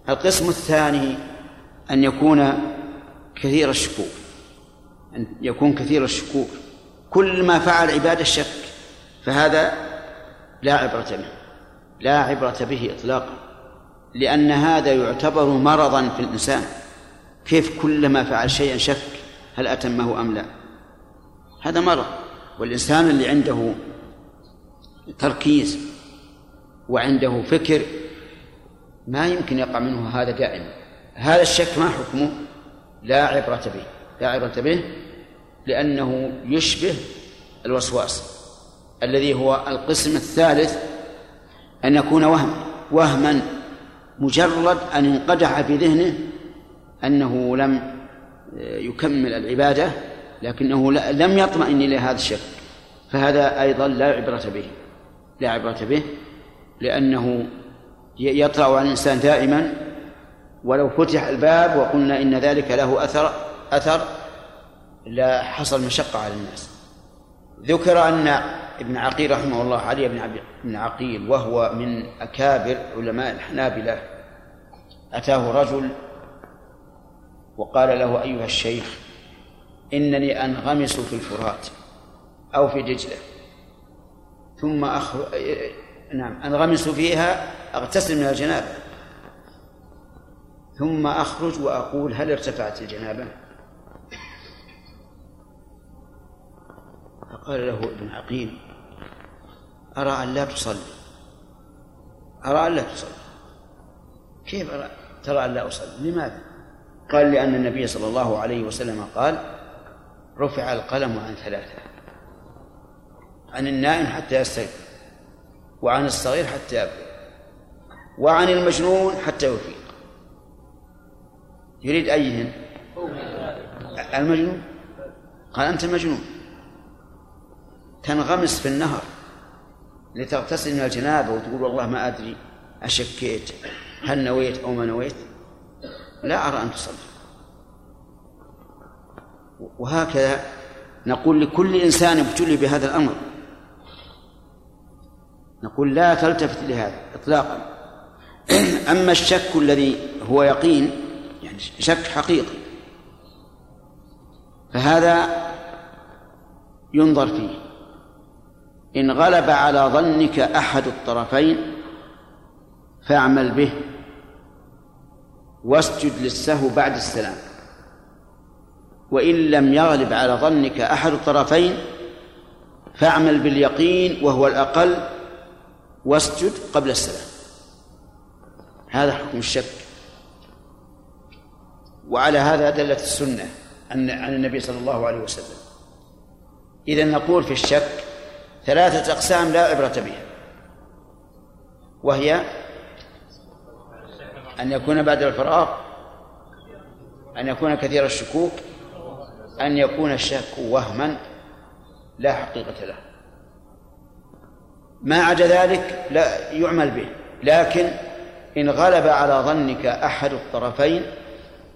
القسم الثاني أن يكون كثير الشكوك أن يكون كثير الشكوك كل ما فعل عبادة شك. فهذا لا عبرة به لا عبرة به إطلاقا. لأن هذا يعتبر مرضا في الإنسان. كيف كلما فعل شيئا شك هل أتمه أم لا. هذا مرض والإنسان اللي عنده تركيز وعنده فكر ما يمكن يقع منه هذا دائما. هذا الشك ما حكمه؟ لا عبرة به لا عبرة به لأنه يشبه الوسواس الذي هو القسم الثالث أن يكون وهم وهما مجرد أن انقدح في ذهنه أنه لم يكمل العبادة لكنه لم يطمئن إلى هذا الشك. فهذا أيضا لا عبرة به. لا عبرة به لأنه يطرأ على الإنسان دائما. ولو فتح الباب وقلنا إن ذلك له أثر أثر لا حصل مشقة على الناس. ذكر أن ابن عقيل رحمه الله علي بن عبد بن عقيل وهو من أكابر علماء الحنابلة أتاه رجل وقال له أيها الشيخ إنني أنغمس في الفرات أو في دجلة ثم أخر... نعم أنغمس فيها أغتسل من الجنابة ثم أخرج وأقول هل ارتفعت الجنابة؟ فقال له ابن عقيل أرى أن لا تصلي أرى أن لا تصلي كيف أرى؟ ترى أن لا أصلي لماذا؟ قال لأن النبي صلى الله عليه وسلم قال رفع القلم عن ثلاثة عن النائم حتى يستيقظ وعن الصغير حتى يبلغ وعن المجنون حتى يفيق. يريد أيهن؟ المجنون؟ قال أنت مجنون تنغمس في النهر لتغتسل من الجنابة وتقول والله ما أدري أشكيت هل نويت أو ما نويت؟ لا أرى أن تصلي وهكذا نقول لكل إنسان ابتلي بهذا الأمر. نقول لا تلتفت لهذا إطلاقا. أما الشك الذي هو يقين يعني شك حقيقي فهذا ينظر فيه. إن غلب على ظنك أحد الطرفين فاعمل به. واسجد للسهو بعد السلام. وإن لم يغلب على ظنك أحد الطرفين فاعمل باليقين وهو الأقل واسجد قبل السلام. هذا حكم الشك. وعلى هذا دلت السنة عن النبي صلى الله عليه وسلم. إذا نقول في الشك ثلاثة أقسام لا عبرة بها. وهي أن يكون بعد الفراغ أن يكون كثير الشكوك أن يكون الشك وهما لا حقيقة له. ما عدا ذلك؟ لا يعمل به. لكن إن غلب على ظنك أحد الطرفين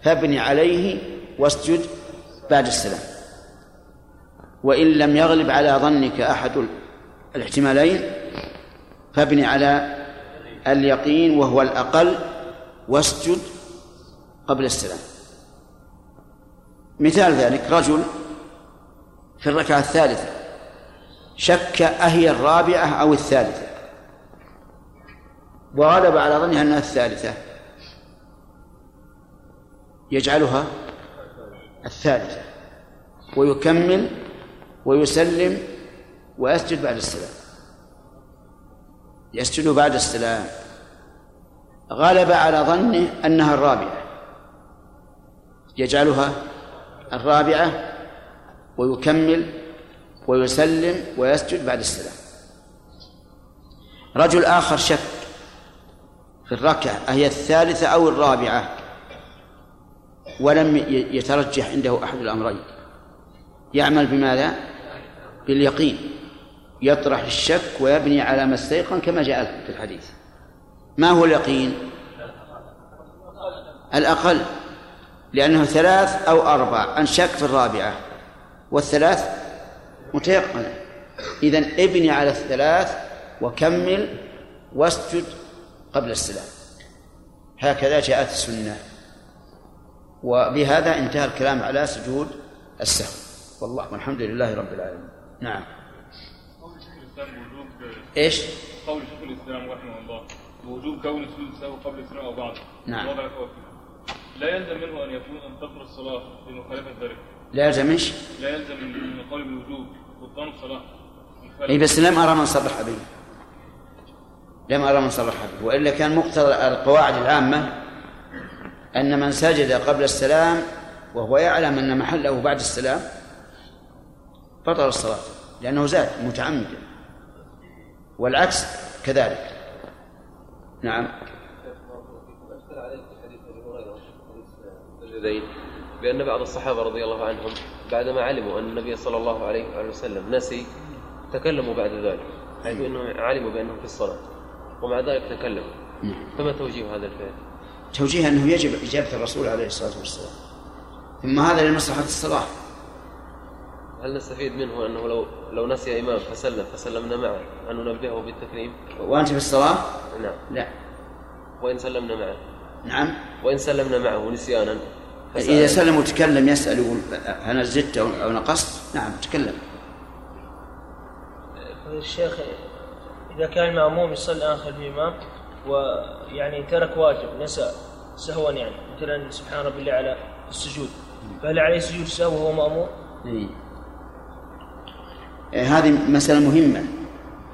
فابن عليه واسجد بعد السلام. وإن لم يغلب على ظنك أحد الاحتمالين فابن على اليقين وهو الأقل واسجد قبل السلام. مثال ذلك رجل في الركعة الثالثة شك أهي الرابعة أو الثالثة وغلب على ظنها أنها الثالثة. يجعلها الثالثة ويكمل ويسلم ويسجد بعد السلام. يسجد بعد السلام. غلب على ظنه أنها الرابعة. يجعلها الرابعة ويكمل ويسلم ويسجد بعد السلام. رجل آخر شك في الركعة أهي الثالثة أو الرابعة؟ ولم يترجح عنده أحد الأمرين. يعمل بماذا؟ باليقين. يطرح الشك ويبني على ما استيقن كما جاء في الحديث. ما هو اليقين؟ الأقل لأنه ثلاث أو أربع أن شك في الرابعة. والثلاث متيقنة إذا ابني على الثلاث وكمل واسجد قبل السلام. هكذا جاءت السنة. وبهذا انتهى الكلام على سجود السهو. والله والحمد لله رب العالمين. نعم. قول شيخ الإسلام وجوب إيش؟ قول شيخ الإسلام رحمه الله. وجوب كون سجود السهو قبل السلام أو بعد نعم. وضع لا يلزم منه أن يكون أن تقرأ الصلاة بمخالفه ذلك. لا يلزم إيش؟ لا يلزم من القول بالوجوب بطلان الصلاة. اي بس لم أرى من صرح به. لم أرى من صرح به. وإلا كان مقتضى القواعد العامة أن من سجد قبل السلام وهو يعلم أن محله بعد السلام بطل الصلاة لأنه زاد متعمدا والعكس كذلك نعم أشكل عليك في حديث ابي هريره حديث الجدين بأن بعض الصحابة رضي الله عنهم بعدما علموا أن النبي صلى الله عليه وآله وسلم نسي تكلموا بعد ذلك. حيث انهم علموا بأنهم في الصلاة ومع ذلك تكلموا. نعم. فما توجيه هذا الفعل؟ توجيه أنه يجب إجابة الرسول عليه الصلاة والسلام. ثم هذا لمصلحة الصلاة. هل نستفيد منه أنه لو لو نسي إمام فسلم فسلمنا معه أن ننبهه بالتكريم؟ وأنت في الصلاة؟ نعم. لا. وإن سلمنا معه. نعم. وإن سلمنا معه نسيانا إذا سلم وتكلم يسأل يقول أنا زدت أو أو نقصت؟ نعم تكلم. الشيخ إذا كان المأموم يصلي آخر الإمام ويعني ترك واجب نسى سهوا يعني مثلا سبحان ربي الأعلى في السجود فهل عليه سجود سهو وهو مأموم؟ إيه. إيه، هذه مسألة مهمة.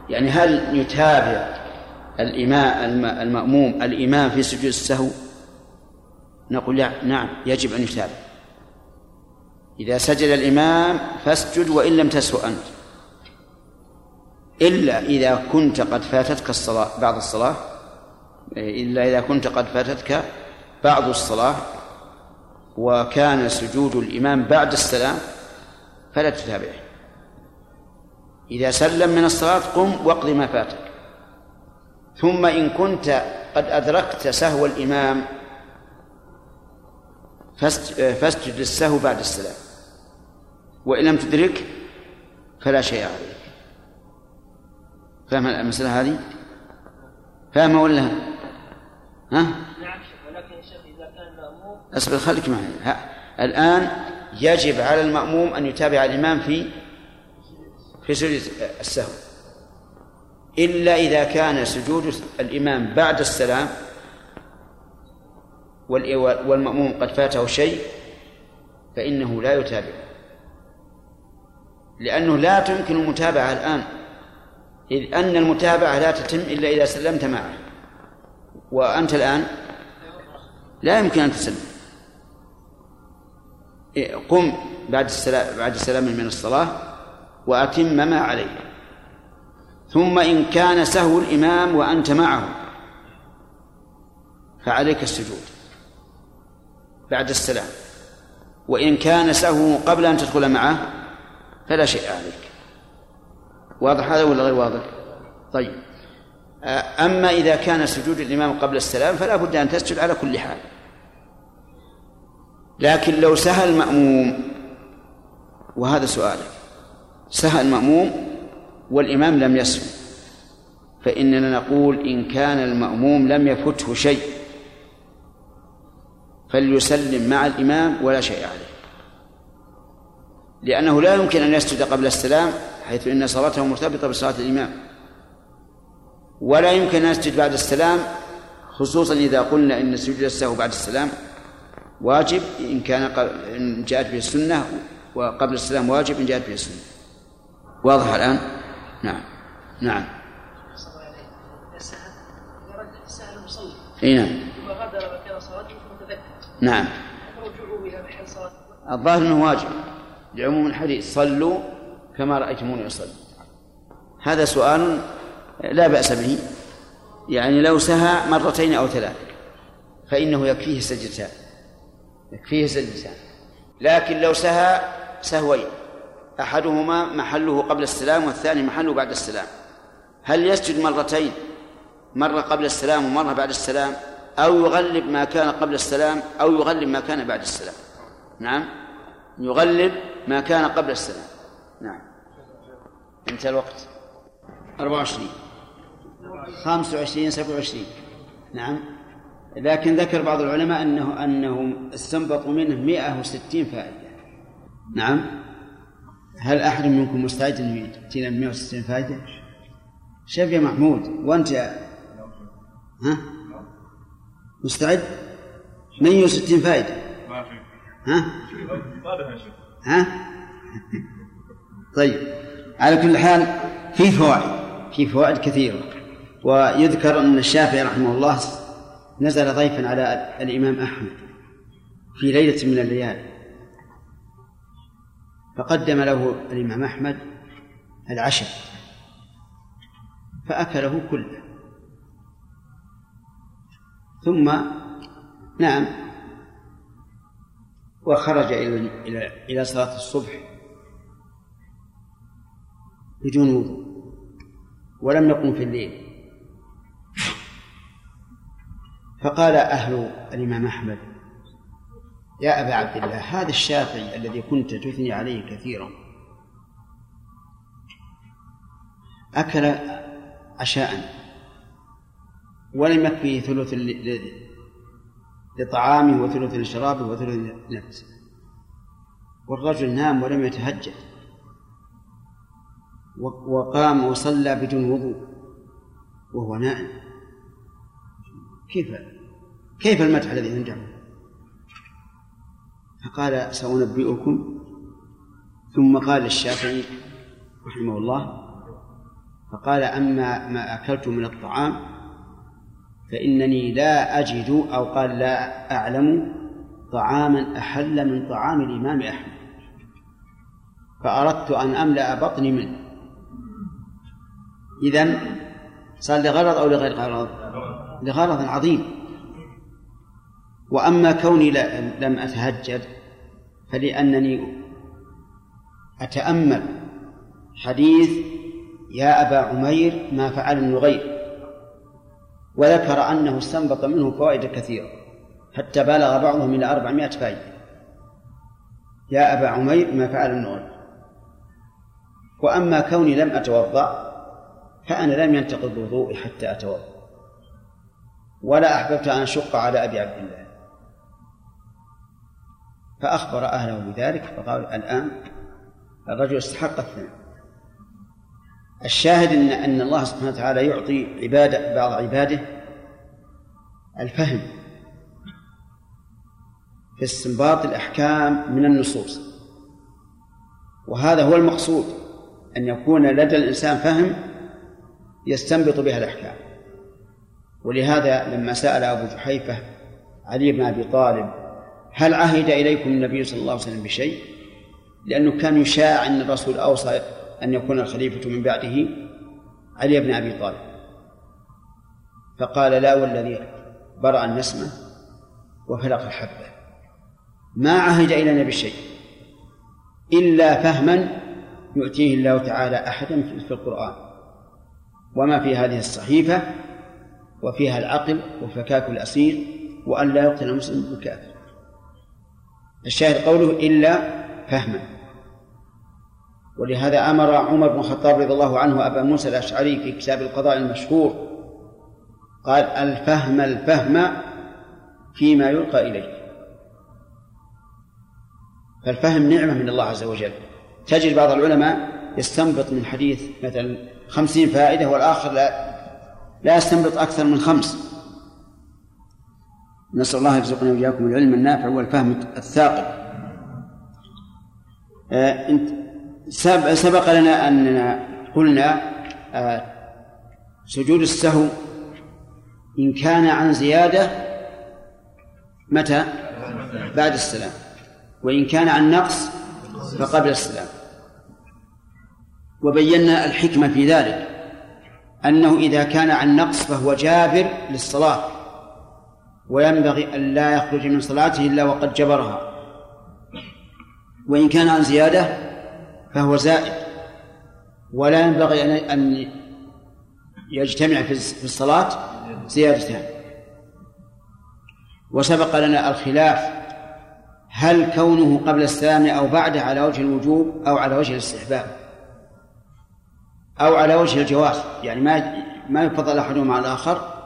يعني هل يتابع الإمام الم- المأموم الإمام في سجود السهو؟ نقول نعم يجب أن يتابع. إذا سجد الإمام فاسجد وإن لم تسهو أنت. إلا إذا كنت قد فاتتك الصلاة بعض الصلاة إلا إذا كنت قد فاتتك بعض الصلاة وكان سجود الإمام بعد السلام فلا تتابعه. إذا سلم من الصلاة قم واقض ما فاتك ثم إن كنت قد أدركت سهو الإمام فاسجد للسهو بعد السلام وإن لم تدرك فلا شيء عليك فاهم المسألة هذه؟ فاهمة ولا ها؟ نعم ولكن يا شيخ إذا كان المأموم اصبر خليك معي. الآن يجب على المأموم أن يتابع الإمام في في سجود السهو. إلا إذا كان سجود الإمام بعد السلام وال- والمأموم قد فاته شيء فإنه لا يتابع. لأنه لا تمكن المتابعة الآن. إذ أن المتابعة لا تتم إلا إذا سلمت معه. وأنت الآن لا يمكن أن تسلم. إيه، قم بعد السلام بعد السلام من الصلاة. وأتم ما عليك ثم إن كان سهو الإمام وأنت معه فعليك السجود بعد السلام. وإن كان سهو قبل أن تدخل معه فلا شيء عليك. واضح هذا ولا غير واضح؟ طيب. آه، أما إذا كان سجود الإمام قبل السلام فلا بد أن تسجد على كل حال. لكن لو سهى المأموم وهذا سؤالك سهى المأموم والإمام لم يسهو فإننا نقول إن كان المأموم لم يفته شيء فليسلم مع الإمام ولا شيء عليه. لأنه لا يمكن أن يسجد قبل السلام حيث إن صلاته مرتبطة بصلاة الإمام. ولا يمكن أن يسجد بعد السلام خصوصا إذا قلنا إن سجود السهو بعد السلام. واجب إن كان إن جاءت به السنة وقبل السلام واجب إن جاءت به السنة. واضح الآن؟ نعم. نعم. إي نعم. صلاته نعم. إلى محل صلاته الظاهر إنه واجب. لعموم الحديث صلوا كما رأيتموني أصلي. هذا سؤال لا بأس به. يعني لو سهى مرتين أو ثلاث فإنه يكفيه سجدتان يكفيه سجدتان لكن لو سهى سهوين. أحدهما محله قبل السلام والثاني محله بعد السلام. هل يسجد مرتين؟ مرة قبل السلام ومرة بعد السلام. أو يغلب ما كان قبل السلام أو يغلب ما كان بعد السلام. نعم؟ يغلب ما كان قبل السلام. نعم. انتهى الوقت. 24 25 27 نعم. لكن ذكر بعض العلماء أنه أنهم استنبطوا منه 160 فائدة. نعم. هل أحد منكم مستعد أن يأتينا ب 160 فائدة؟ شوف يا محمود وأنت؟ ها؟ مستعد؟ 160 فائدة. ها؟ ها؟ طيب على كل حال في فوائد في فوائد كثيرة. ويذكر أن الشافعي رحمه الله نزل ضيفا على الإمام أحمد في ليلة من الليالي. فقدم له الإمام أحمد العشاء فأكله كله. ثم نعم وخرج إلى إلى صلاة الصبح بدون وضوء ولم يقم في الليل. فقال أهل الإمام أحمد يا أبا عبد الله هذا الشافعي الذي كنت تثني عليه كثيرا. أكل عشاء ولم يكفيه ثلث لطعامه وثلث لشرابه وثلث لنفسه. والرجل نام ولم يتهجد. وقام وصلى بدون وضوء وهو نائم. كيف كيف المدح الذي يندعه فقال سأنبئكم. ثم قال الشافعي رحمه الله فقال أما ما أكلت من الطعام فإنني لا أجد أو قال لا أعلم طعاما أحل من طعام الإمام أحمد فأردت أن أملأ بطني منه. إذن صار لغرض أو لغير غرض؟ لغرض عظيم. وأما كوني لم أتهجد فلأنني أتأمل حديث يا أبا عمير ما فعل النغير وذكر أنه استنبط منه فوائد كثيرة حتى بلغ بعضهم إلى أربعمائة فائدة. يا أبا عمير ما فعل النغير. وأما كوني لم أتوضأ فأنا لم ينتقض وضوئي حتى أتوضأ. ولا أحببت أن أشق على أبي عبد الله. فأخبر أهله بذلك فقال الآن الرجل استحق الثناء. الشاهد ان إن الله سبحانه وتعالى يعطي عباده بعض عباده الفهم في استنباط الأحكام من النصوص. وهذا هو المقصود أن يكون لدى الإنسان فهم يستنبط بها الأحكام. ولهذا لما سأل أبو جحيفة علي بن أبي طالب هل عهد إليكم النبي صلى الله عليه وسلم بشيء؟ لأنه كان يشاع أن الرسول أوصى أن يكون الخليفة من بعده علي بن أبي طالب. فقال لا والذي برأ النسمة وفلق الحبة ما عهد إلينا بشيء إلا فهما يؤتيه الله تعالى أحدا في القرآن. وما في هذه الصحيفة وفيها العقل وفكاك الأسير وأن لا يقتل المسلم بالكافر. الشاهد قوله إلا فهما. ولهذا أمر عمر بن الخطاب رضي الله عنه أبا موسى الأشعري في كتاب القضاء المشهور قال الفهم الفهم فيما يلقى إليك فالفهم نعمة من الله عز وجل. تجد بعض العلماء يستنبط من حديث مثلا خمسين فائدة والآخر لا لا يستنبط أكثر من خمس. نسأل الله يرزقنا وإياكم العلم النافع والفهم الثاقب. آه سبق لنا أننا قلنا آه سجود السهو إن كان عن زيادة متى؟ بعد السلام. وإن كان عن نقص فقبل السلام. وبينا الحكمة في ذلك أنه إذا كان عن نقص فهو جابر للصلاة. وينبغي أن لا يخرج من صلاته إلا وقد جبرها. وإن كان عن زيادة فهو زائد. ولا ينبغي أن يجتمع في الصلاة زيادتان. وسبق لنا الخلاف هل كونه قبل السلام أو بعده على وجه الوجوب أو على وجه الاستحباب أو على وجه الجواز. يعني ما ما يفضل أحدهما على الآخر.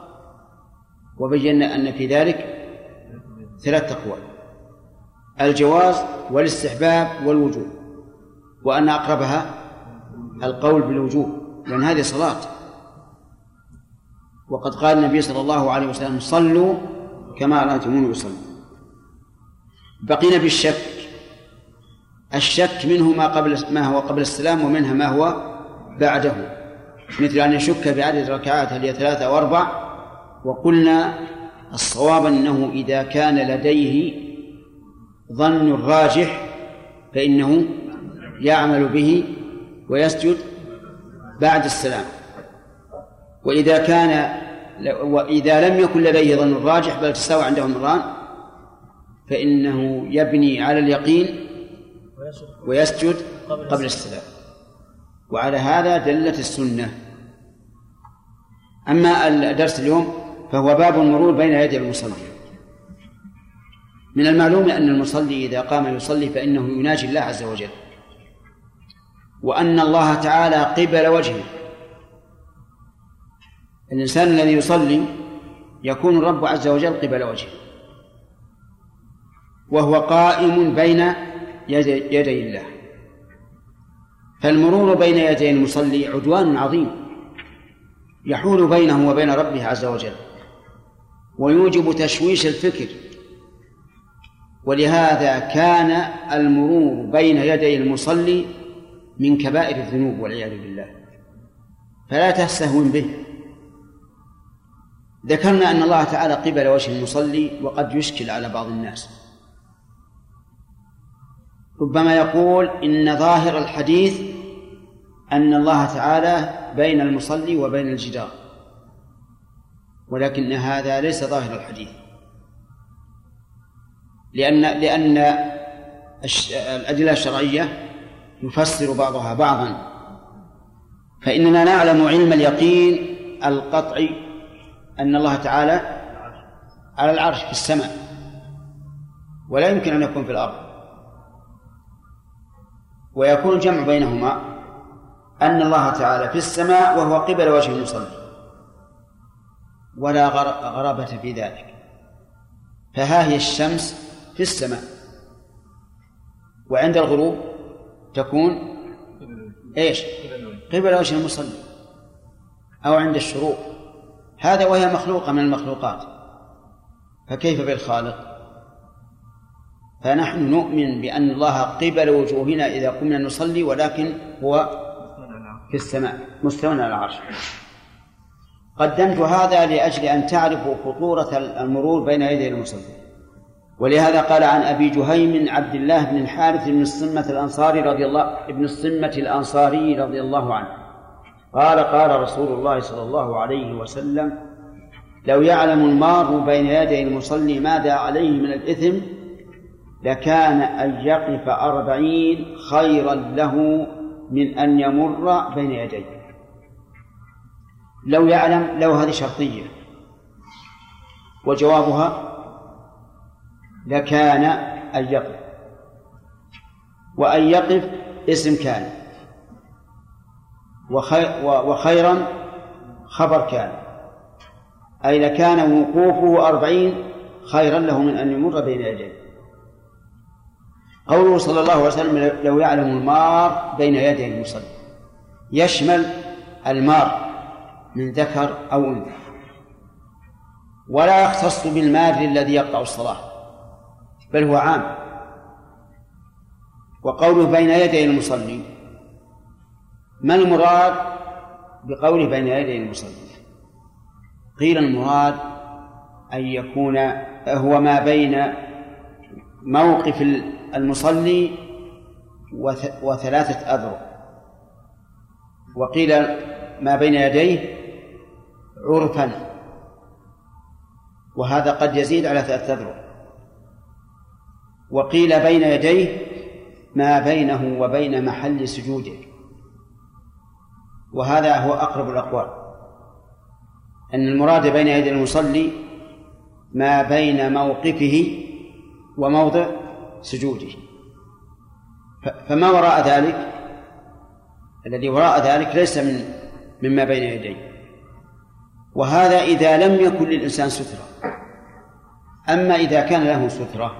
وبينا أن في ذلك ثلاث أقوال. الجواز والاستحباب والوجوب وأن أقربها القول بالوجوب لأن هذه صلاة. وقد قال النبي صلى الله عليه وسلم صلوا كما رأيتموني أصلي. بقينا بالشك. الشك منه ما قبل ما هو قبل السلام ومنها ما هو بعده. مثل أن يشك بعدد ركعات هل هي ثلاثة أو أربع وقلنا الصواب أنه إذا كان لديه ظن راجح فإنه يعمل به ويسجد بعد السلام. وإذا كان وإذا لم يكن لديه ظن راجح بل تساوى عنده امران فإنه يبني على اليقين ويسجد قبل السلام. وعلى هذا دلت السنة. أما الدرس اليوم فهو باب المرور بين يدي المصلي. من المعلوم أن المصلي إذا قام يصلي فإنه يناجي الله عز وجل. وأن الله تعالى قبل وجهه. الإنسان الذي يصلي يكون الرب عز وجل قبل وجهه. وهو قائم بين يدي, الله. فالمرور بين يدي المصلي عدوان عظيم. يحول بينه وبين ربه عز وجل. ويوجب تشويش الفكر. ولهذا كان المرور بين يدي المصلي من كبائر الذنوب والعياذ بالله. فلا تستهون به. ذكرنا أن الله تعالى قبل وجه المصلي وقد يشكل على بعض الناس. ربما يقول إن ظاهر الحديث أن الله تعالى بين المصلي وبين الجدار. ولكن هذا ليس ظاهر الحديث. لأن لأن الأدلة الشرعية يفسر بعضها بعضا. فإننا نعلم علم اليقين القطعي أن الله تعالى على العرش في السماء ولا يمكن أن يكون في الأرض. ويكون الجمع بينهما أن الله تعالى في السماء وهو قبل وجه المصلي. ولا غرابة في ذلك. فها هي الشمس في السماء. وعند الغروب تكون إيش؟ قبل وجه المصلي أو عند الشروق. هذا وهي مخلوقة من المخلوقات. فكيف بالخالق؟ فنحن نؤمن بأن الله قبل وجوهنا إذا قمنا نصلي ولكن هو في السماء مستوى على العرش. قدمت هذا لأجل أن تعرفوا خطورة المرور بين يدي المصلي ولهذا قال عن أبي جهيم عبد الله بن الحارث بن الصمة الأنصاري رضي الله ابن الصمة الأنصاري رضي الله عنه. قال قال رسول الله صلى الله عليه وسلم لو يعلم المار بين يدي المصلي ماذا عليه من الإثم لكان أن يقف أربعين خيرا له من أن يمر بين يديه. لو يعلم لو هذه شرطية. وجوابها لكان أن يقف. وأن يقف اسم كان. وخيرا خبر كان. أي لكان وقوفه أربعين خيرا له من أن يمر بين يديه. قوله صلى الله عليه وسلم لو يعلم المار بين يدي المصلي. يشمل المار. من ذكر أو أنثى. ولا يختص بالمار الذي يقطع الصلاة بل هو عام. وقوله بين يدي المصلي ما المراد بقوله بين يدي المصلي؟ قيل المراد أن يكون هو ما بين موقف المصلي وثلاثة أذرع. وقيل ما بين يديه عرفا. وهذا قد يزيد على ثلاثة أذرع. وقيل بين يديه ما بينه وبين محل سجوده. وهذا هو أقرب الأقوال. أن المراد بين يدي المصلي ما بين موقفه وموضع سجوده. فما وراء ذلك؟ الذي وراء ذلك ليس من مما بين يديه. وهذا إذا لم يكن للإنسان سترة. أما إذا كان له سترة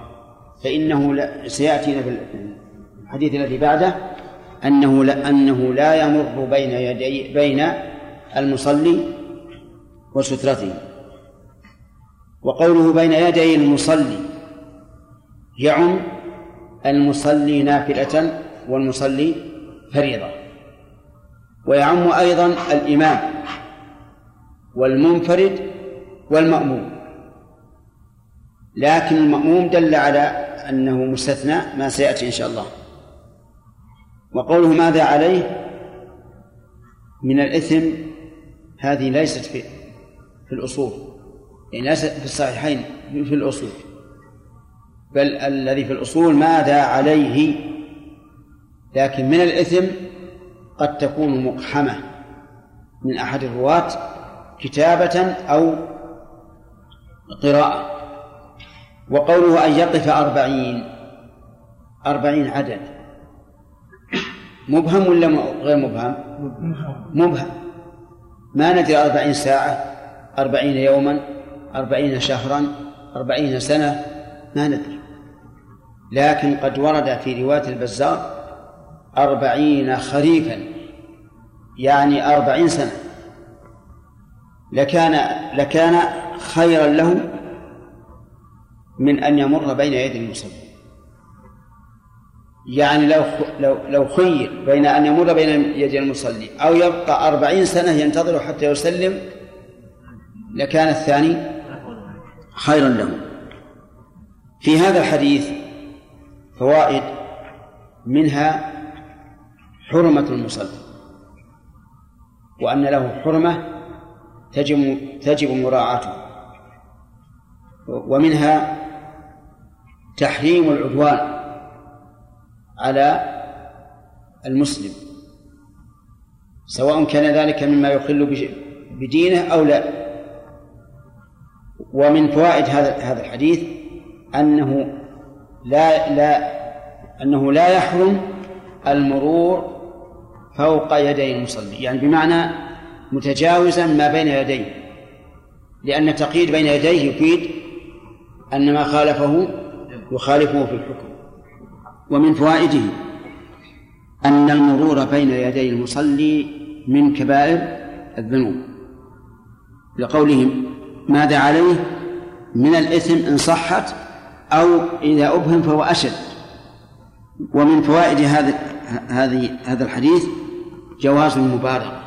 فإنه سيأتينا في الحديث الذي بعده أنه لا أنه لا يمر بين يدي بين المصلي وسترته. وقوله بين يدي المصلي يعم المصلي نافلة والمصلي فريضة. ويعم أيضا الإمام. والمنفرد والمأموم. لكن المأموم دل على أنه مستثنى ما سيأتي إن شاء الله. وقوله ماذا عليه؟ من الإثم هذه ليست في في الأصول. يعني ليست في الصحيحين في الأصول. بل الذي في الأصول ماذا عليه؟ لكن من الإثم قد تكون مقحمة من أحد الرواة كتابة أو قراءة. وقوله أن يقف أربعين أربعين عدد. مبهم ولا غير مبهم؟ مبهم. ما ندري أربعين ساعة أربعين يوما أربعين شهرا أربعين سنة ما ندري. لكن قد ورد في رواية البزار أربعين خريفا يعني أربعين سنة. لكان لكان خيرا له من أن يمر بين يدي المصلي يعني لو لو لو خير بين أن يمر بين يدي المصلي أو يبقى أربعين سنة ينتظر حتى يسلم لكان الثاني خيرا له. في هذا الحديث فوائد منها حرمة المصلي وأن له حرمة تجب تجب مراعاته. ومنها تحريم العدوان على المسلم. سواء كان ذلك مما يخل بدينه أو لا. ومن فوائد هذا هذا الحديث أنه لا لا أنه لا يحرم المرور فوق يدي المصلي. يعني بمعنى متجاوزا ما بين يديه لأن التقييد بين يديه يفيد أن ما خالفه يخالفه في الحكم. ومن فوائده أن المرور بين يدي المصلي من كبائر الذنوب. لقولهم ماذا عليه؟ من الإثم إن صحت أو إذا أبهم فهو أشد. ومن فوائد هذا هذه هذا الحديث جواز المبالغة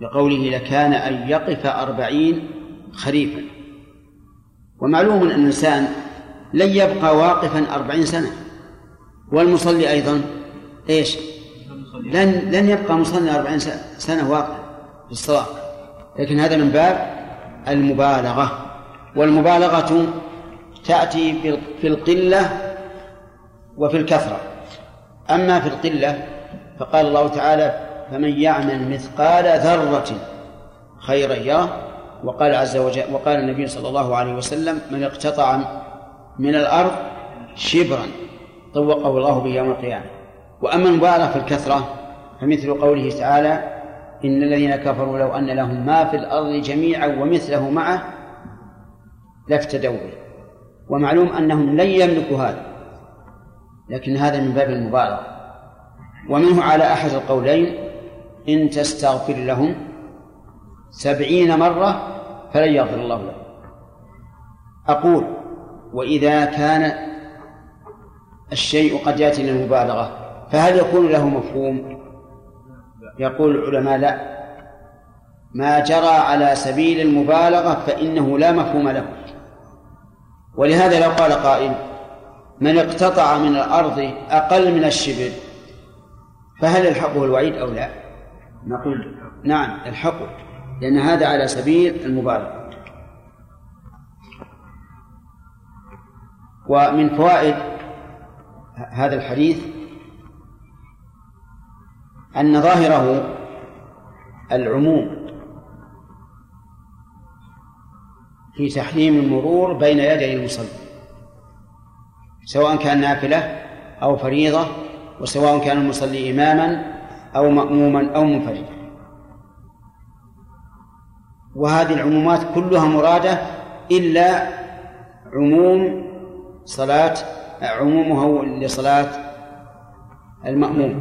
لقوله لكان أن يقف أربعين خريفا. ومعلوم أن الإنسان لن يبقى واقفا أربعين سنة. والمصلي أيضا إيش؟ لن لن يبقى مصلي أربعين سنة واقفا في الصلاة. لكن هذا من باب المبالغة. والمبالغة تأتي في القلة وفي الكثرة. أما في القلة فقال الله تعالى فمن يعمل مثقال ذرة خيرا يره. وقال عز وجل وقال النبي صلى الله عليه وسلم من اقتطع من الأرض شبرا طوقه الله به يوم القيامة. وأما المبالغة في الكثرة فمثل قوله تعالى إن الذين كفروا لو أن لهم ما في الأرض جميعا ومثله معه لافتدوا به. ومعلوم أنهم لن يملكوا هذا لكن هذا من باب المبالغة ومنه على أحد القولين إن تستغفر لهم سبعين مرة فلن يغفر الله لهم. أقول وإذا كان الشيء قد يأتي للمبالغة فهل يكون له مفهوم؟ يقول العلماء لا. ما جرى على سبيل المبالغة فإنه لا مفهوم له. ولهذا لو قال قائل من اقتطع من الأرض أقل من الشبر فهل يلحقه الوعيد أو لا؟ نقول نعم يلحقه لأن هذا على سبيل المبالغة. ومن فوائد هذا الحديث أن ظاهره العموم في تحريم المرور بين يدي المصلي سواء كان نافلة أو فريضة وسواء كان المصلي إماما أو مأموما أو منفردا. وهذه العمومات كلها مرادة إلا عموم صلاة عمومها لصلاة المأموم.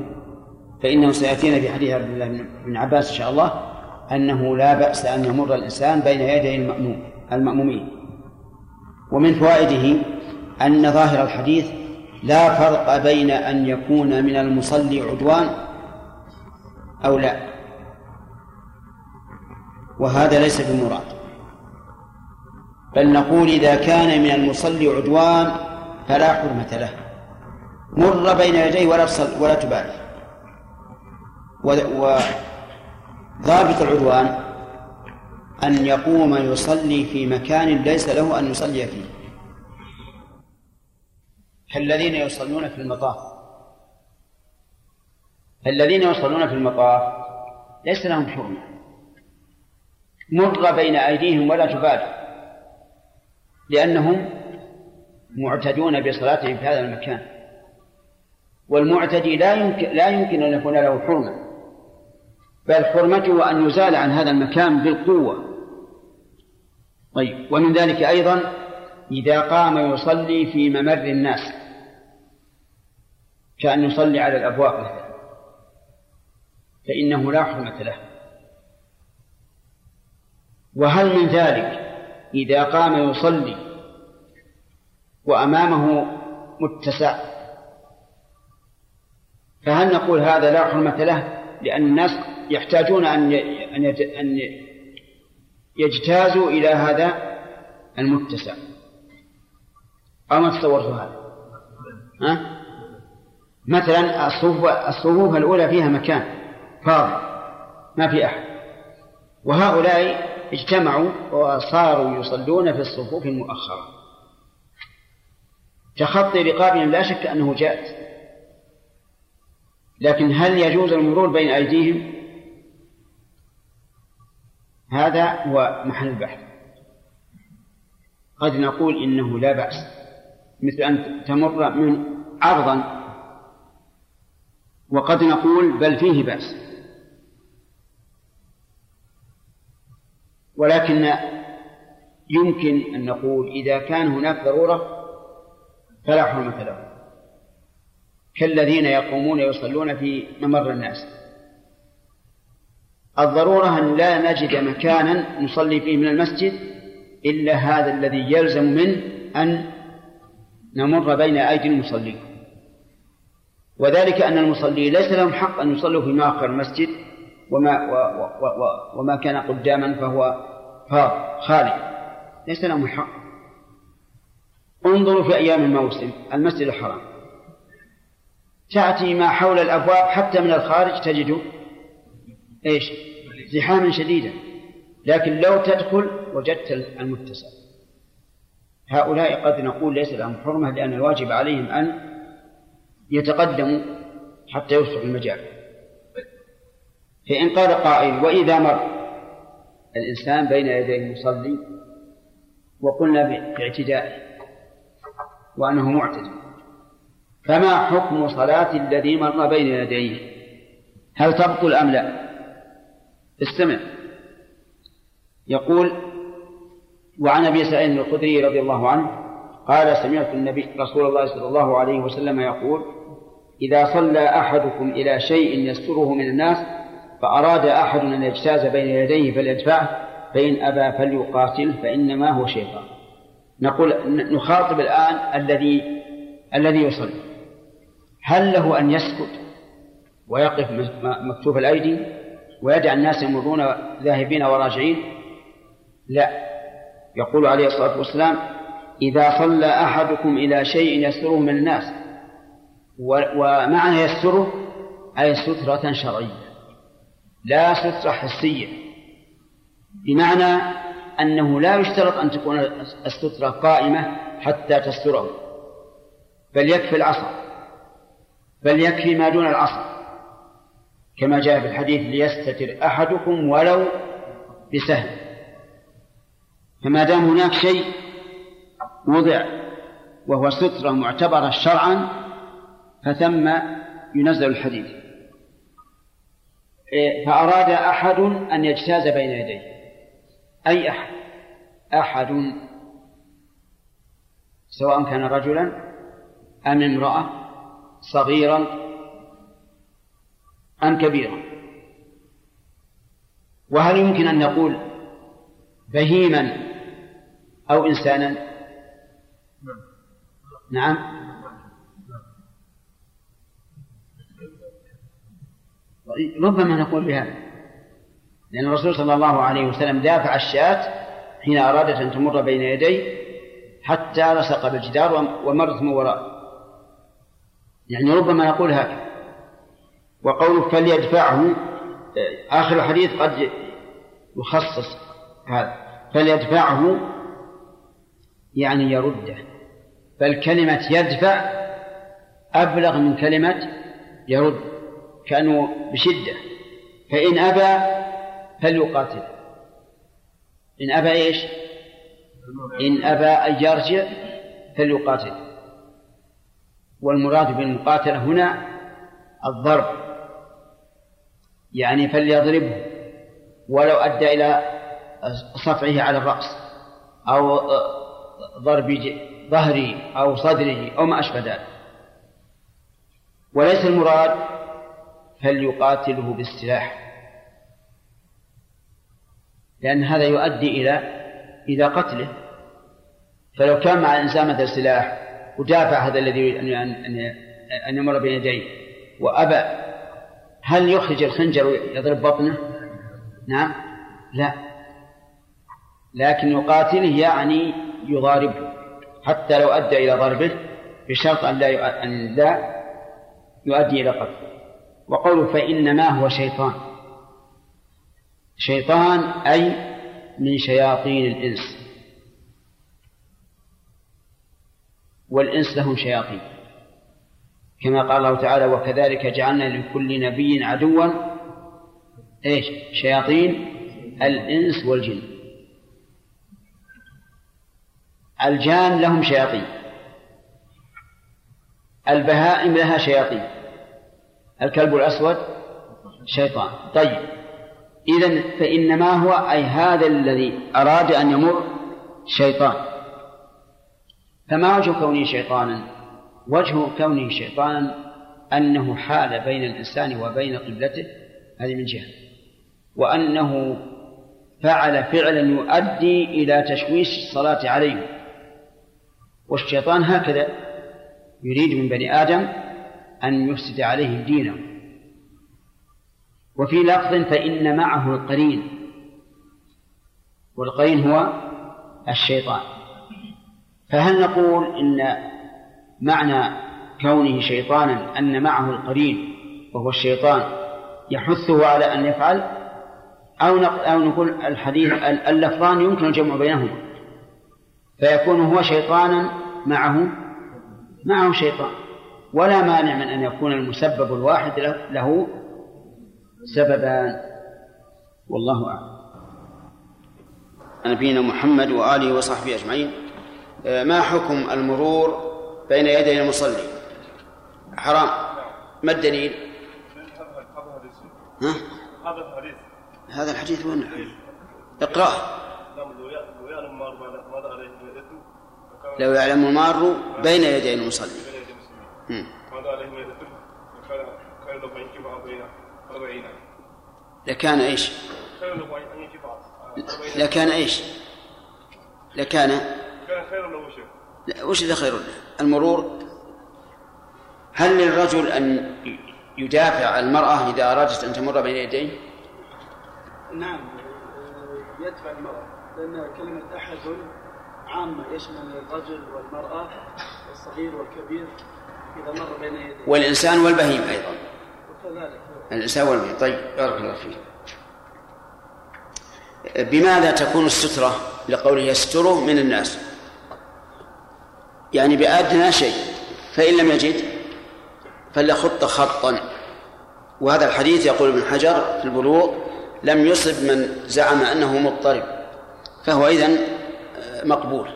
فإنه سيأتينا في حديث عبد الله بن عباس إن شاء الله أنه لا بأس أن يمر الإنسان بين يدي المأموم المأمومين. ومن فوائده أن ظاهر الحديث لا فرق بين أن يكون من المصلي عدوان أو لا؟ وهذا ليس بمراد. بل نقول إذا كان من المصلي عدوان فلا حرمة له. مر بين يديه ولا تصل ولا تبالي. وضابط العدوان أن يقوم يصلي في مكان ليس له أن يصلي فيه. كالذين يصلون في المطاف. الذين يصلون في المطاف ليس لهم حرمة مر بين أيديهم ولا تبالي لأنهم معتدون بصلاتهم في هذا المكان. والمعتدي لا يمكن لا يمكن أن يكون له حرمة بل حرمته أن يزال عن هذا المكان بالقوة. طيب ومن ذلك أيضا إذا قام يصلي في ممر الناس كأن يصلي على الأبواب مثلا. فإنه لا حرمة له. وهل من ذلك إذا قام يصلي وأمامه متسع؟ فهل نقول هذا لا حرمة له؟ لأن الناس يحتاجون أن أن يجتازوا إلى هذا المتسع. أو ما تصورت هذا؟ ها؟ مثلا الصفوف الصفوف الأولى فيها مكان. فاضي ما في أحد. وهؤلاء اجتمعوا وصاروا يصلون في الصفوف المؤخرة. تخطي رقابهم لا شك أنه جائز لكن هل يجوز المرور بين أيديهم؟ هذا هو محل البحث. قد نقول إنه لا بأس. مثل أن تمر من عرضا وقد نقول بل فيه بأس. ولكن يمكن أن نقول إذا كان هناك ضرورة فلا حرمة له. كالذين يقومون يصلون في ممر الناس. الضرورة أن لا نجد مكانا نصلي فيه من المسجد إلا هذا الذي يلزم منه أن نمر بين أيدي المصلين. وذلك أن المصلين ليس لهم حق أن يصلوا في مؤخر المسجد وما و و و وما كان قداما فهو فاض خالي. ليس لهم حق. انظروا في أيام الموسم المسجد الحرام. تأتي ما حول الأبواب حتى من الخارج تجد إيش؟ زحاما شديدا. لكن لو تدخل وجدت المتسع. هؤلاء قد نقول ليس لهم حرمة لأن الواجب عليهم أن يتقدموا حتى يوسع المجال. فإن قال قائل وإذا مر. الإنسان بين يدي المصلي وقلنا باعتدائه وأنه معتدل فما حكم صلاة الذي مر بين يديه؟ هل تبطل أم لا؟ استمع. يقول وعن أبي سعيد الخدري رضي الله عنه قال سمعت النبي رسول الله صلى الله عليه وسلم يقول إذا صلى أحدكم إلى شيء يستره من الناس فأراد أحد أن يجتاز بين يديه فليدفعه فإن أبى فليقاتل فإنما هو شيطان. نقول نخاطب الآن الذي الذي يصلي. هل له أن يسكت ويقف مكتوف الأيدي ويدع الناس يمرون ذاهبين وراجعين؟ لا. يقول عليه الصلاة والسلام إذا صلى أحدكم إلى شيء يستره من الناس ومعنى يستره أي سترة شرعية. لا سترة حسية. بمعنى أنه لا يشترط أن تكون السترة قائمة حتى تستره. بل يكفي العصر بل يكفي ما دون العصر كما جاء في الحديث ليستتر أحدكم ولو بسهل فما دام هناك شيء وضع وهو سترة معتبرة شرعا فثم ينزل الحديث. فأراد أحد أن يجتاز بين يديه. أي أحد؟ أحد. سواء كان رجلا أم امرأة صغيرا أم كبيرا. وهل يمكن أن نقول بهيما أو إنسانا؟ نعم. ربما نقول بهذا. لأن الرسول صلى الله عليه وسلم دافع الشاة حين أرادت أن تمر بين يديه حتى لصق بالجدار ومرت من وراء يعني ربما نقول هكذا. وقوله فليدفعه آخر الحديث قد يخصص هذا. فليدفعه يعني يرده. بل كلمة يدفع أبلغ من كلمة يرد. كأنه بشدة. فإن أبى فليقاتل. إن أبى إيش؟ إن أبى أن يرجع فليقاتل. والمراد بالمقاتلة هنا الضرب. يعني فليضربه. ولو أدى إلى صفعه على الرأس أو ضرب ظهره أو صدره أو ما أشبه ذلك. وليس المراد فليقاتله بالسلاح؟ لأن هذا يؤدي إلى إلى قتله. فلو كان مع الإنسان مثل سلاح ودافع هذا الذي يريد أن أن يمر بين يديه وأبى هل يخرج الخنجر ويضرب بطنه؟ نعم. لا. لكن يقاتله يعني يضاربه حتى لو أدى إلى ضربه بشرط أن لا أن يؤدي إلى قتله. وقوله فإنما هو شيطان. شيطان أي من شياطين الإنس. والإنس لهم شياطين. كما قال الله تعالى وكذلك جعلنا لكل نبي عدوا. إيش؟ شياطين الإنس والجن. الجان لهم شياطين. البهائم لها شياطين. الكلب الأسود؟ شيطان. طيب. إذا فإنما هو أي هذا الذي أراد أن يمر شيطان. فما وجه كونه شيطانا؟ وجه كونه شيطانا أنه حال بين الإنسان وبين قبلته؟ هذه من جهة. وأنه فعل فعلا يؤدي إلى تشويش الصلاة عليه. والشيطان هكذا يريد من بني آدم أن يفسد عليهم دينه وفي لفظ فإن معه القرين. والقرين هو الشيطان. فهل نقول إن معنى كونه شيطانا أن معه القرين وهو الشيطان يحثه على أن يفعل؟ أو أو نقول الحديث اللفظان يمكن الجمع بينهما. فيكون هو شيطانا معه معه شيطان. ولا مانع من أن يكون المسبب الواحد له سببان. والله أعلم. نبينا محمد وآله وصحبه أجمعين. آه، ما حكم المرور بين يدي المصلي؟ حرام. ما الدليل؟ ها؟ هذا الحديث هذا الحديث وين؟ اقرأه. لو يعلم المار بين يدي المصلي. ماذا عليه كان كان لو ينكب بين أربعين لكان إيش؟ كان لو ينكب لكان إيش؟ لكان كان خير له لا وش إذا خير له؟ المرور هل للرجل أن يدافع المرأة إذا أرادت أن تمر بين يديه؟ نعم يدفع المرأة لأن كلمة أحد عامة يشمل الرجل والمرأة والصغير والكبير والإنسان والبهيم أيضا. الإنسان والبهيم طيب. بارك الله فيك. بماذا تكون السترة؟ لقوله يستره من الناس. يعني بأدنى شيء. فإن لم يجد فليخط خطا. وهذا الحديث يقول ابن حجر في البلوغ لم يصب من زعم أنه مضطرب. فهو إذن مقبول.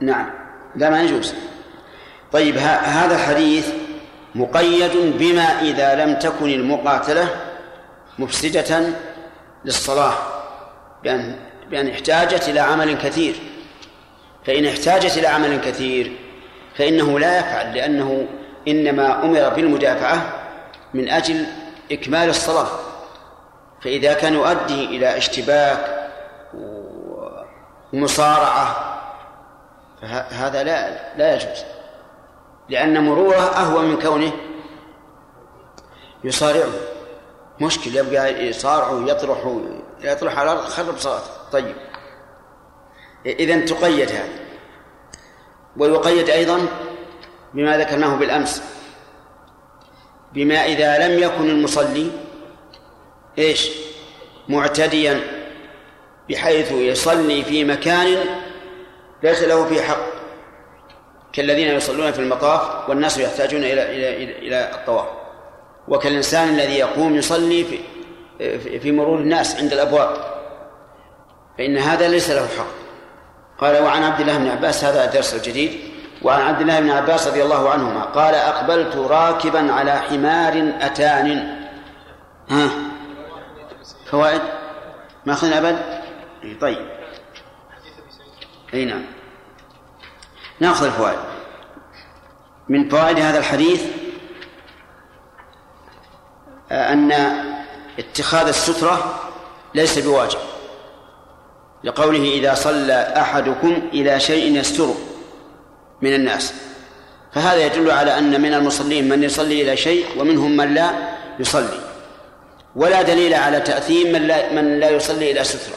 نعم. لا ما يجوز. طيب هذا الحديث مقيد بما إذا لم تكن المقاتلة مفسدة للصلاة بأن بأن احتاجت إلى عمل كثير. فإن احتاجت إلى عمل كثير فإنه لا يفعل لأنه إنما أمر بالمدافعة من أجل إكمال الصلاة. فإذا كان يؤدي إلى اشتباك ومصارعة فهذا لا لا يجوز. لأن مروره أهون من كونه يصارعه. مشكل يبقى يصارعه يطرح يطرح على الأرض خرب صلاته طيب. إذا تقيد هذا. ويقيد أيضا بما ذكرناه بالأمس. بما إذا لم يكن المصلي إيش؟ معتديا بحيث يصلي في مكان ليس له فيه حق. كالذين يصلون في المطاف والناس يحتاجون إلى إلى إلى الطواف. وكالإنسان الذي يقوم يصلي في في مرور الناس عند الأبواب. فإن هذا ليس له حق. قال وعن عبد الله بن عباس هذا الدرس الجديد. وعن عبد الله بن عباس رضي الله عنهما قال أقبلت راكبا على حمار أتان. ها؟ فوائد؟ ما أخذنا أبد؟ طيب. أي نعم. ناخذ الفوائد. من فوائد هذا الحديث آه، أن اتخاذ السترة ليس بواجب. لقوله إذا صلى أحدكم إلى شيء يستره من الناس. فهذا يدل على أن من المصلين من يصلي إلى شيء ومنهم من لا يصلي. ولا دليل على تأثيم من لا, من لا يصلي إلى سترة.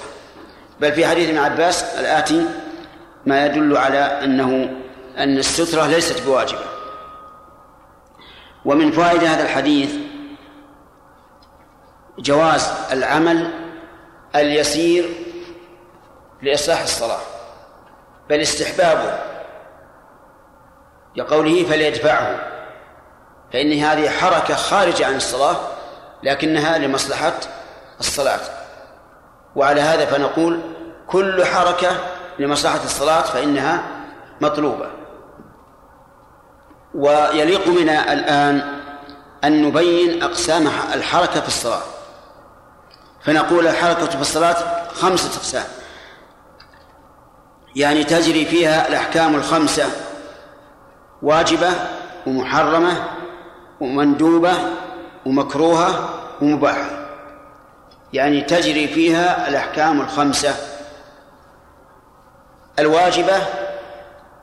بل في حديث ابن عباس الآتي ما يدل على أنه أن السترة ليست بواجبة. ومن فوائد هذا الحديث جواز العمل اليسير لإصلاح الصلاة بل استحبابه لقوله فليدفعه فإن هذه حركة خارجة عن الصلاة لكنها لمصلحة الصلاة. وعلى هذا فنقول كل حركة لمصلحة الصلاة فإنها مطلوبة. ويليق بنا الآن أن نبين أقسام الحركة في الصلاة. فنقول الحركة في الصلاة خمسة أقسام. يعني تجري فيها الأحكام الخمسة واجبة ومحرمة ومندوبة ومكروهة ومباحة. يعني تجري فيها الأحكام الخمسة الواجبة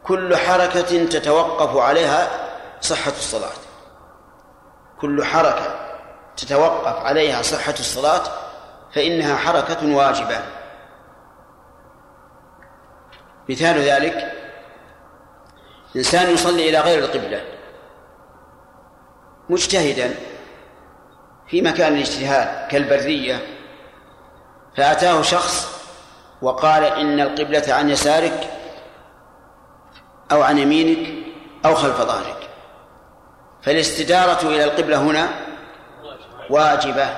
كل حركة تتوقف عليها صحة الصلاة. كل حركة تتوقف عليها صحة الصلاة فإنها حركة واجبة. مثال ذلك إنسان يصلي إلى غير القبلة مجتهدا في مكان الاجتهاد كالبرية فأتاه شخص وقال إن القبلة عن يسارك أو عن يمينك أو خلف ظهرك. فالاستدارة إلى القبلة هنا واجبة.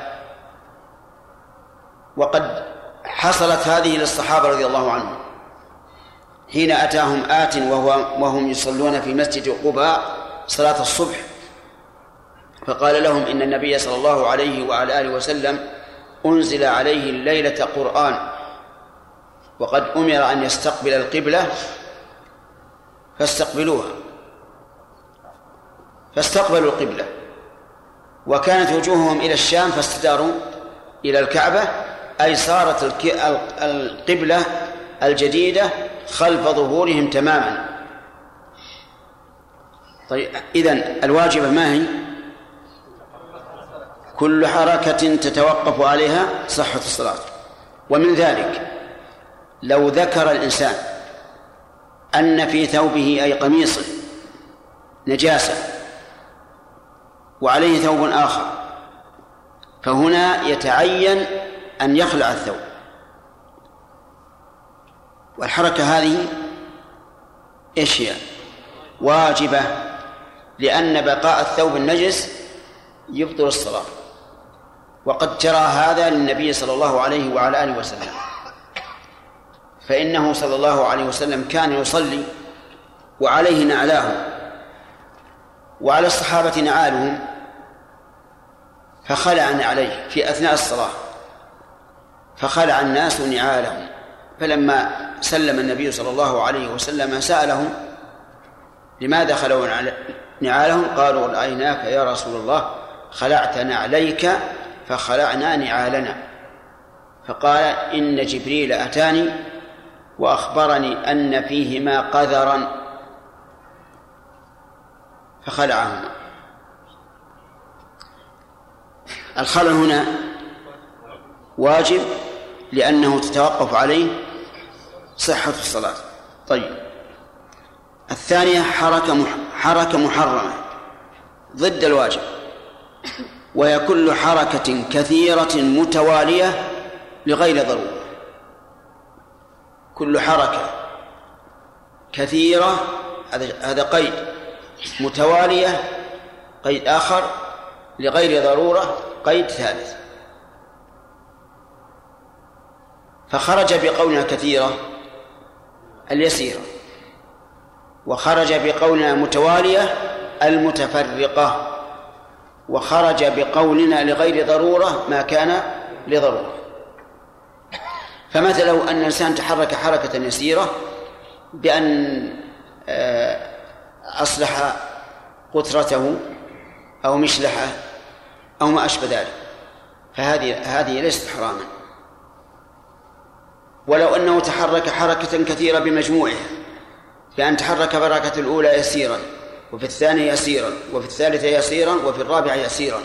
وقد حصلت هذه للصحابة رضي الله عنهم. حين أتاهم آت وهو وهم يصلون في مسجد قباء صلاة الصبح فقال لهم إن النبي صلى الله عليه وعلى آله وسلم أنزل عليه الليلة قرآن. وقد أمر أن يستقبل القبلة فاستقبلوها. فاستقبلوا القبلة. وكانت وجوههم إلى الشام فاستداروا إلى الكعبة أي صارت القبلة الجديدة خلف ظهورهم تماما. طيب إذن الواجبة ما هي؟ كل حركة تتوقف عليها صحة الصلاة. ومن ذلك لو ذكر الإنسان أن في ثوبه أي قميصه نجاسة وعليه ثوب آخر فهنا يتعين أن يخلع الثوب. والحركة هذه إيش هي؟ واجبة لأن بقاء الثوب النجس يبطل الصلاة. وقد جرى هذا للنبي صلى الله عليه وعلى آله وسلم. فإنه صلى الله عليه وسلم كان يصلي وعليه نعلاه وعلى الصحابة نعالهم فخلع نعليه في أثناء الصلاة فخلع الناس نعالهم. فلما سلم النبي صلى الله عليه وسلم سألهم لماذا خلوا نعالهم؟ قالوا رأيناك يا رسول الله خلعت نعليك فخلعنا نعالنا. فقال إن جبريل أتاني وأخبرني أن فيهما قذرا فخلعهما. الخلع هنا واجب لأنه تتوقف عليه صحة الصلاة. طيب. الثانية حركة حركة محرمة ضد الواجب. وهي كل حركة كثيرة متوالية لغير ضرورة. كل حركة كثيرة هذا قيد متوالية قيد آخر لغير ضرورة قيد ثالث. فخرج بقولنا كثيرة اليسيرة وخرج بقولنا متوالية المتفرقة وخرج بقولنا لغير ضرورة ما كان لضرورة. فمثلا لو أن الإنسان تحرك حركة يسيرة بأن آه، أصلح قطرته أو مشلحه أو ما أشبه ذلك فهذه هذه ليست حراما. ولو أنه تحرك حركة كثيرة بمجموعها بأن تحرك بركة الأولى يسيرا وفي الثانية يسيرا وفي الثالثة يسيرا وفي الرابعة يسيرا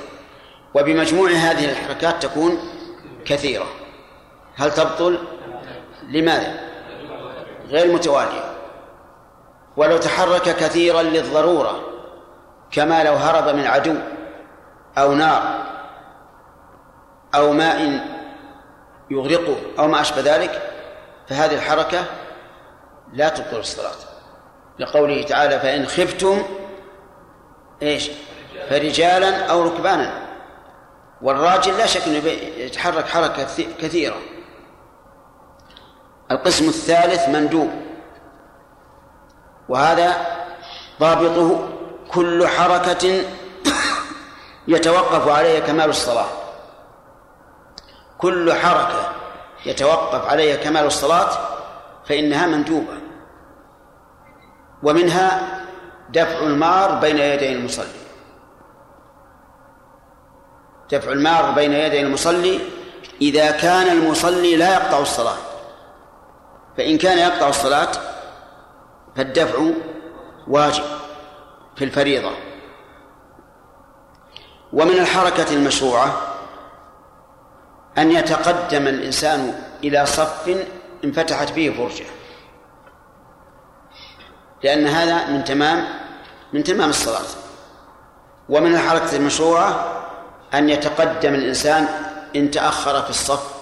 وبمجموع هذه الحركات تكون كثيرة. هل تبطل؟ لماذا؟ غير متوالية ولو تحرك كثيرا للضرورة كما لو هرب من عدو أو نار أو ماء يغرقه أو ما أشبه ذلك فهذه الحركة لا تبطل الصلاة لقوله تعالى فإن خفتم إيش؟ فرجالا أو ركبانا والراجل لا شك إنه يتحرك حركة كثيرة القسم الثالث مندوب. وهذا ضابطه كل حركة يتوقف عليها كمال الصلاة. كل حركة يتوقف عليها كمال الصلاة فإنها مندوبة. ومنها دفع المار بين يدي المصلي. دفع المار بين يدي المصلي إذا كان المصلي لا يقطع الصلاة. فإن كان يقطع الصلاة فالدفع واجب في الفريضة. ومن الحركة المشروعة أن يتقدم الإنسان إلى صف انفتحت فيه فرجة. لأن هذا من تمام من تمام الصلاة. ومن الحركة المشروعة أن يتقدم الإنسان إن تأخر في الصف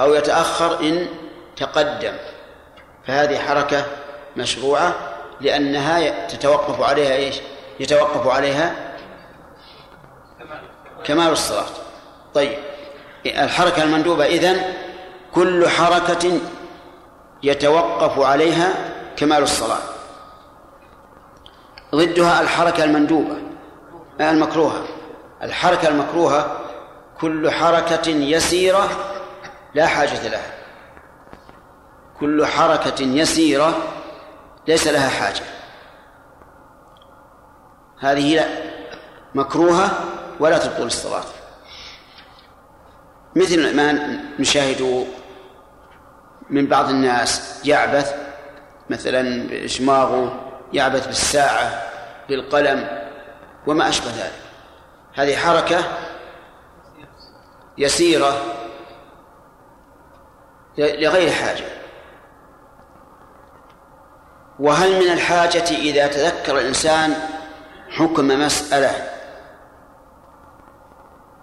أو يتأخر إن تقدم. فهذه حركة مشروعة لأنها تتوقف عليها إيش؟ يتوقف عليها كمال الصلاة طيب الحركة المندوبة إذن كل حركة يتوقف عليها كمال الصلاة. ضدها الحركة المندوبة المكروهة. الحركة المكروهة كل حركة يسيرة لا حاجة لها. كل حركة يسيرة ليس لها حاجة. هذه لا مكروهة ولا تبطل الصلاة. مثل ما نشاهد من بعض الناس يعبث مثلا بإشماغه يعبث بالساعة بالقلم وما أشبه ذلك. هذه حركة يسيرة لغير حاجة. وهل من الحاجة إذا تذكر الإنسان حكم مسألة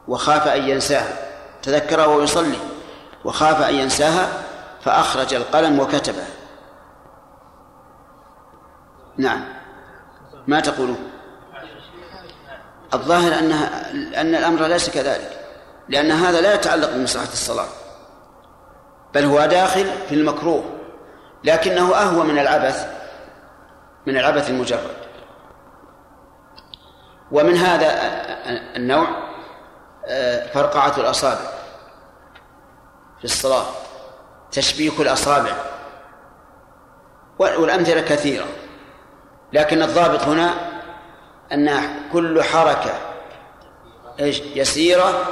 وخاف أن ينساها؟ تذكره وهو يصلي وخاف أن ينساها فأخرج القلم وكتبه. نعم. ما تقولون؟ الظاهر أنها أن الأمر ليس كذلك لأن هذا لا يتعلق بمصلحة الصلاة بل هو داخل في المكروه لكنه أهوى من العبث من العبث المجرد. ومن هذا النوع فرقعة الأصابع في الصلاة تشبيك الأصابع والأمثلة كثيرة. لكن الضابط هنا أن كل حركة إيش؟ يسيرة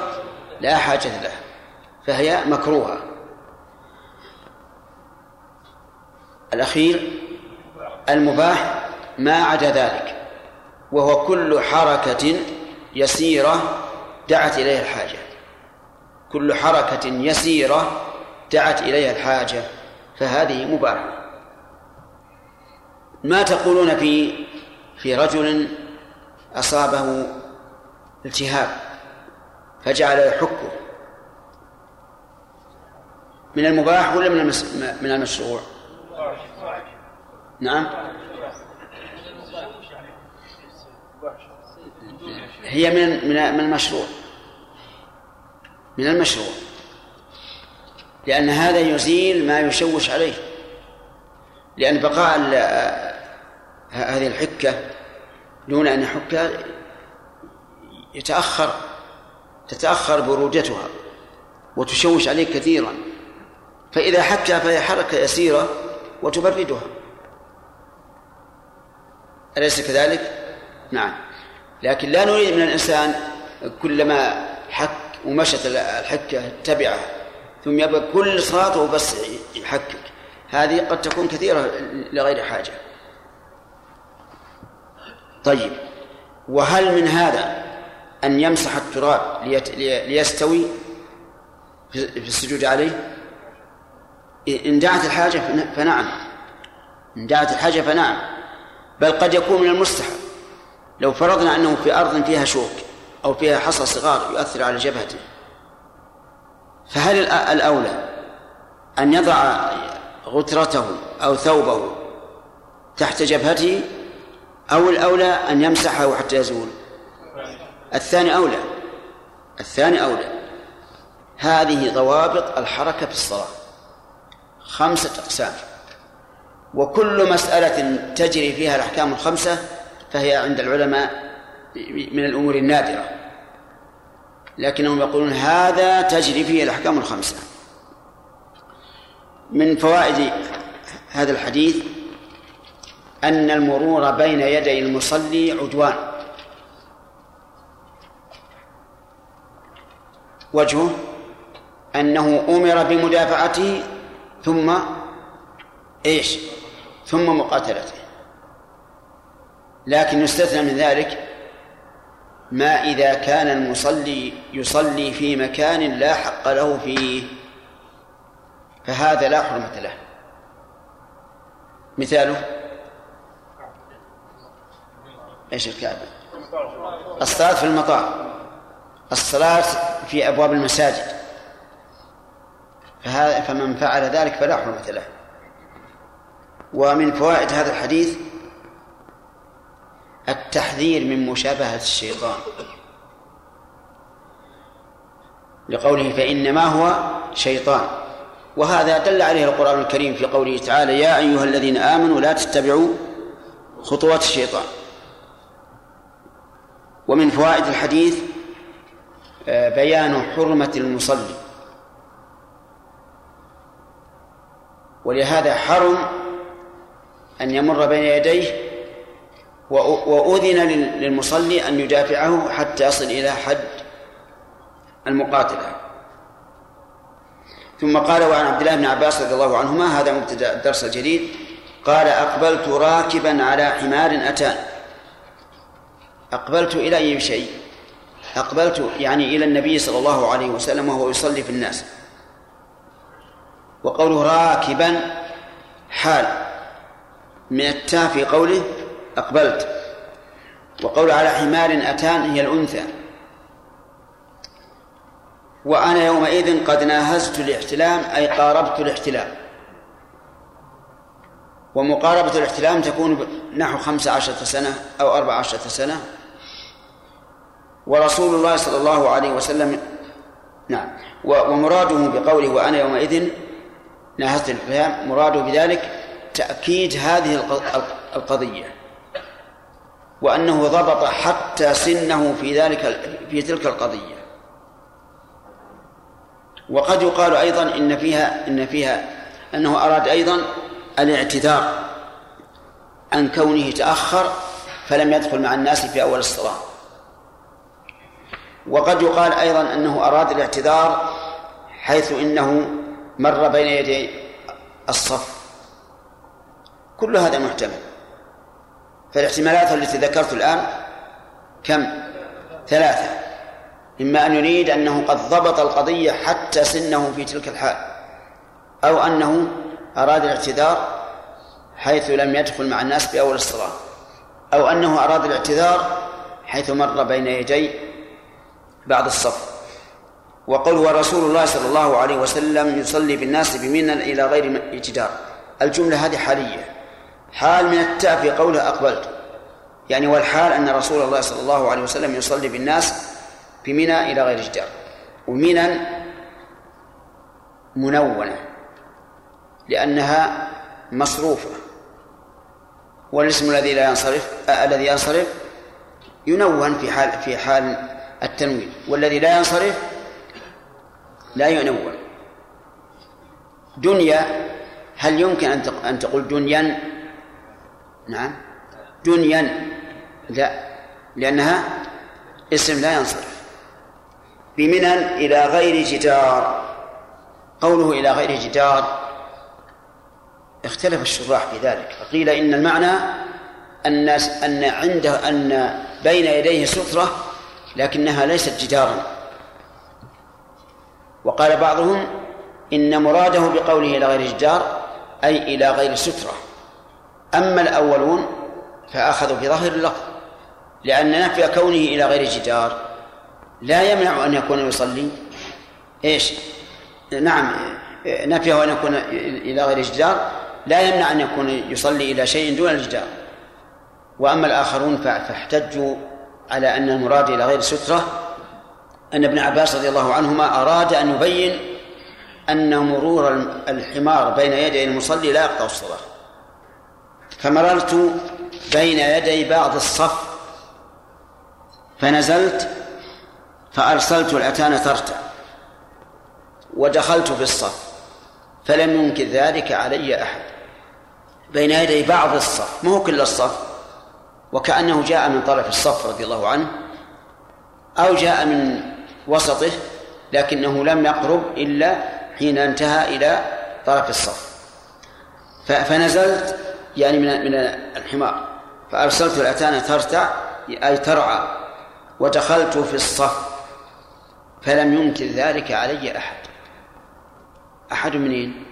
لا حاجة لها فهي مكروهة. الأخير المباح ما عدا ذلك وهو كل حركة يسيرة دعت إليها الحاجة كل حركة يسيرة دعت إليها الحاجة فهذه مباحة ما تقولون في في رجل أصابه التهاب فجعل يحكه من المباح ولا من من المشروع؟ نعم. هي من من المشروع. من المشروع. لأن هذا يزيل ما يشوش عليه. لأن بقاء هذه الحكة دون أن يحكها يتأخر تتأخر برودتها وتشوش عليه كثيرا. فإذا حكها فهي حركة يسيرة وتبردها أليس كذلك؟ نعم. لكن لا نريد من الإنسان كلما حك ومشت الحكة تبعه ثم يبقى كل صلاته بس يحكك. هذه قد تكون كثيرة لغير حاجة. طيب. وهل من هذا أن يمسح التراب ليستوي في السجود عليه؟ إن دعت الحاجة فنعم. إن دعت الحاجة فنعم. بل قد يكون من المستحب. لو فرضنا أنه في أرض فيها شوك أو فيها حصى صغار يؤثر على جبهته فهل الأولى أن يضع غترته أو ثوبه تحت جبهته أو الأولى أن يمسحه حتى يزول؟ الثاني أولى. الثاني أولى. هذه ضوابط الحركة في الصلاة. خمسة أقسام. وكل مسألة تجري فيها الأحكام الخمسة فهي عند العلماء من الأمور النادرة. لكنهم يقولون هذا تجري فيه الأحكام الخمسة. من فوائد هذا الحديث أن المرور بين يدي المصلي عدوان. وجهه أنه أمر بمدافعته ثم إيش؟ ثم مقاتلته. لكن يستثنى من ذلك ما إذا كان المصلي يصلي في مكان لا حق له فيه. فهذا لا حرمة له. مثاله؟ إيش الكعبة الصلاة في المطار الصلاة في أبواب المساجد. فهذا فمن فعل ذلك فلا حرمة له. ومن فوائد هذا الحديث التحذير من مشابهة الشيطان. لقوله فإنما هو شيطان. وهذا دل عليه القرآن الكريم في قوله تعالى يا أيها الذين آمنوا لا تتبعوا خطوات الشيطان. ومن فوائد الحديث آه، بيان حرمة المصلي. ولهذا حرم أن يمر بين يديه وأذن للمصلي أن يدافعه حتى يصل إلى حد المقاتلة. ثم قال وعن عبد الله بن عباس رضي الله عنهما هذا مبتدا الدرس الجديد قال أقبلت راكبا على حمار أتان. أقبلت إلى أي شيء؟ أقبلت يعني إلى النبي صلى الله عليه وسلم وهو يصلي في الناس. وقوله راكبا حال. من التاء في قوله أقبلت. وقول على حمار أتان هي الأنثى. وأنا يومئذ قد ناهزت الاحتلام أي قاربت الاحتلام. ومقاربة الاحتلام تكون نحو خمس عشرة سنة أو أربع عشرة سنة. ورسول الله صلى الله عليه وسلم نعم. ومراده بقوله وأنا يومئذ ناهزت الاحتلام مراده بذلك تأكيد هذه القضية وأنه ضبط حتى سنه في ذلك في تلك القضية. وقد يقال أيضا إن فيها إن فيها أنه أراد أيضا الاعتذار عن كونه تأخر فلم يدخل مع الناس في أول الصلاة. وقد يقال أيضا أنه أراد الاعتذار حيث إنه مر بين يدي الصف. كل هذا محتمل. فالاحتمالات التي ذكرت الآن كم؟ ثلاثة. إما أن يريد أنه قد ضبط القضية حتى سنه في تلك الحال أو أنه أراد الاعتذار حيث لم يدخل مع الناس في أول الصلاة أو أنه أراد الاعتذار حيث مر بين يدي بعض الصف. وقل ورسول الله صلى الله عليه وسلم يصلي بالناس بمنى إلى غير اعتدار الجملة هذه حالية. حال من التاء في قوله أقبلت. يعني والحال أن رسول الله صلى الله عليه وسلم يصلي بالناس في منى إلى غير جدار ومنى منونة لأنها مصروفة. والاسم الذي لا ينصرف آه الذي ينصرف ينون في حال في حال التنوين. والذي لا ينصرف لا ينون. دنيا هل يمكن أن أن تقول دنيا نعم. دنيا. لا. لأنها اسم لا ينصرف. بمنن إلى غير جدار. قوله إلى غير جدار. اختلف الشراح في ذلك. فقيل إن المعنى أن أن عنده أن بين يديه سترة لكنها ليست جدارا. وقال بعضهم إن مراده بقوله إلى غير جدار أي إلى غير سترة. أما الأولون فأخذوا بظاهر اللفظ لأن نفي كونه إلى غير جدار لا يمنع أن يكون يصلي. إيش؟ نعم نفيه أن يكون إلى غير جدار لا يمنع أن يكون يصلي إلى شيء دون الجدار. وأما الآخرون فاحتجوا على أن المراد إلى غير سترة. أن ابن عباس رضي الله عنهما أراد أن يبين أن مرور الحمار بين يدي المصلي لا يقطع الصلاة. فمررت بين يدي بعض الصف فنزلت فأرسلت الأتان ترتع ودخلت في الصف فلم ينكر ذلك علي أحد. بين يدي بعض الصف مو كل الصف؟ وكأنه جاء من طرف الصف رضي الله عنه أو جاء من وسطه لكنه لم يقرب إلا حين انتهى إلى طرف الصف. فنزلت يعني من من الحمار فأرسلت الأتان ترتع أي ترعى ودخلت في الصف فلم ينكر ذلك علي أحد أحد منين؟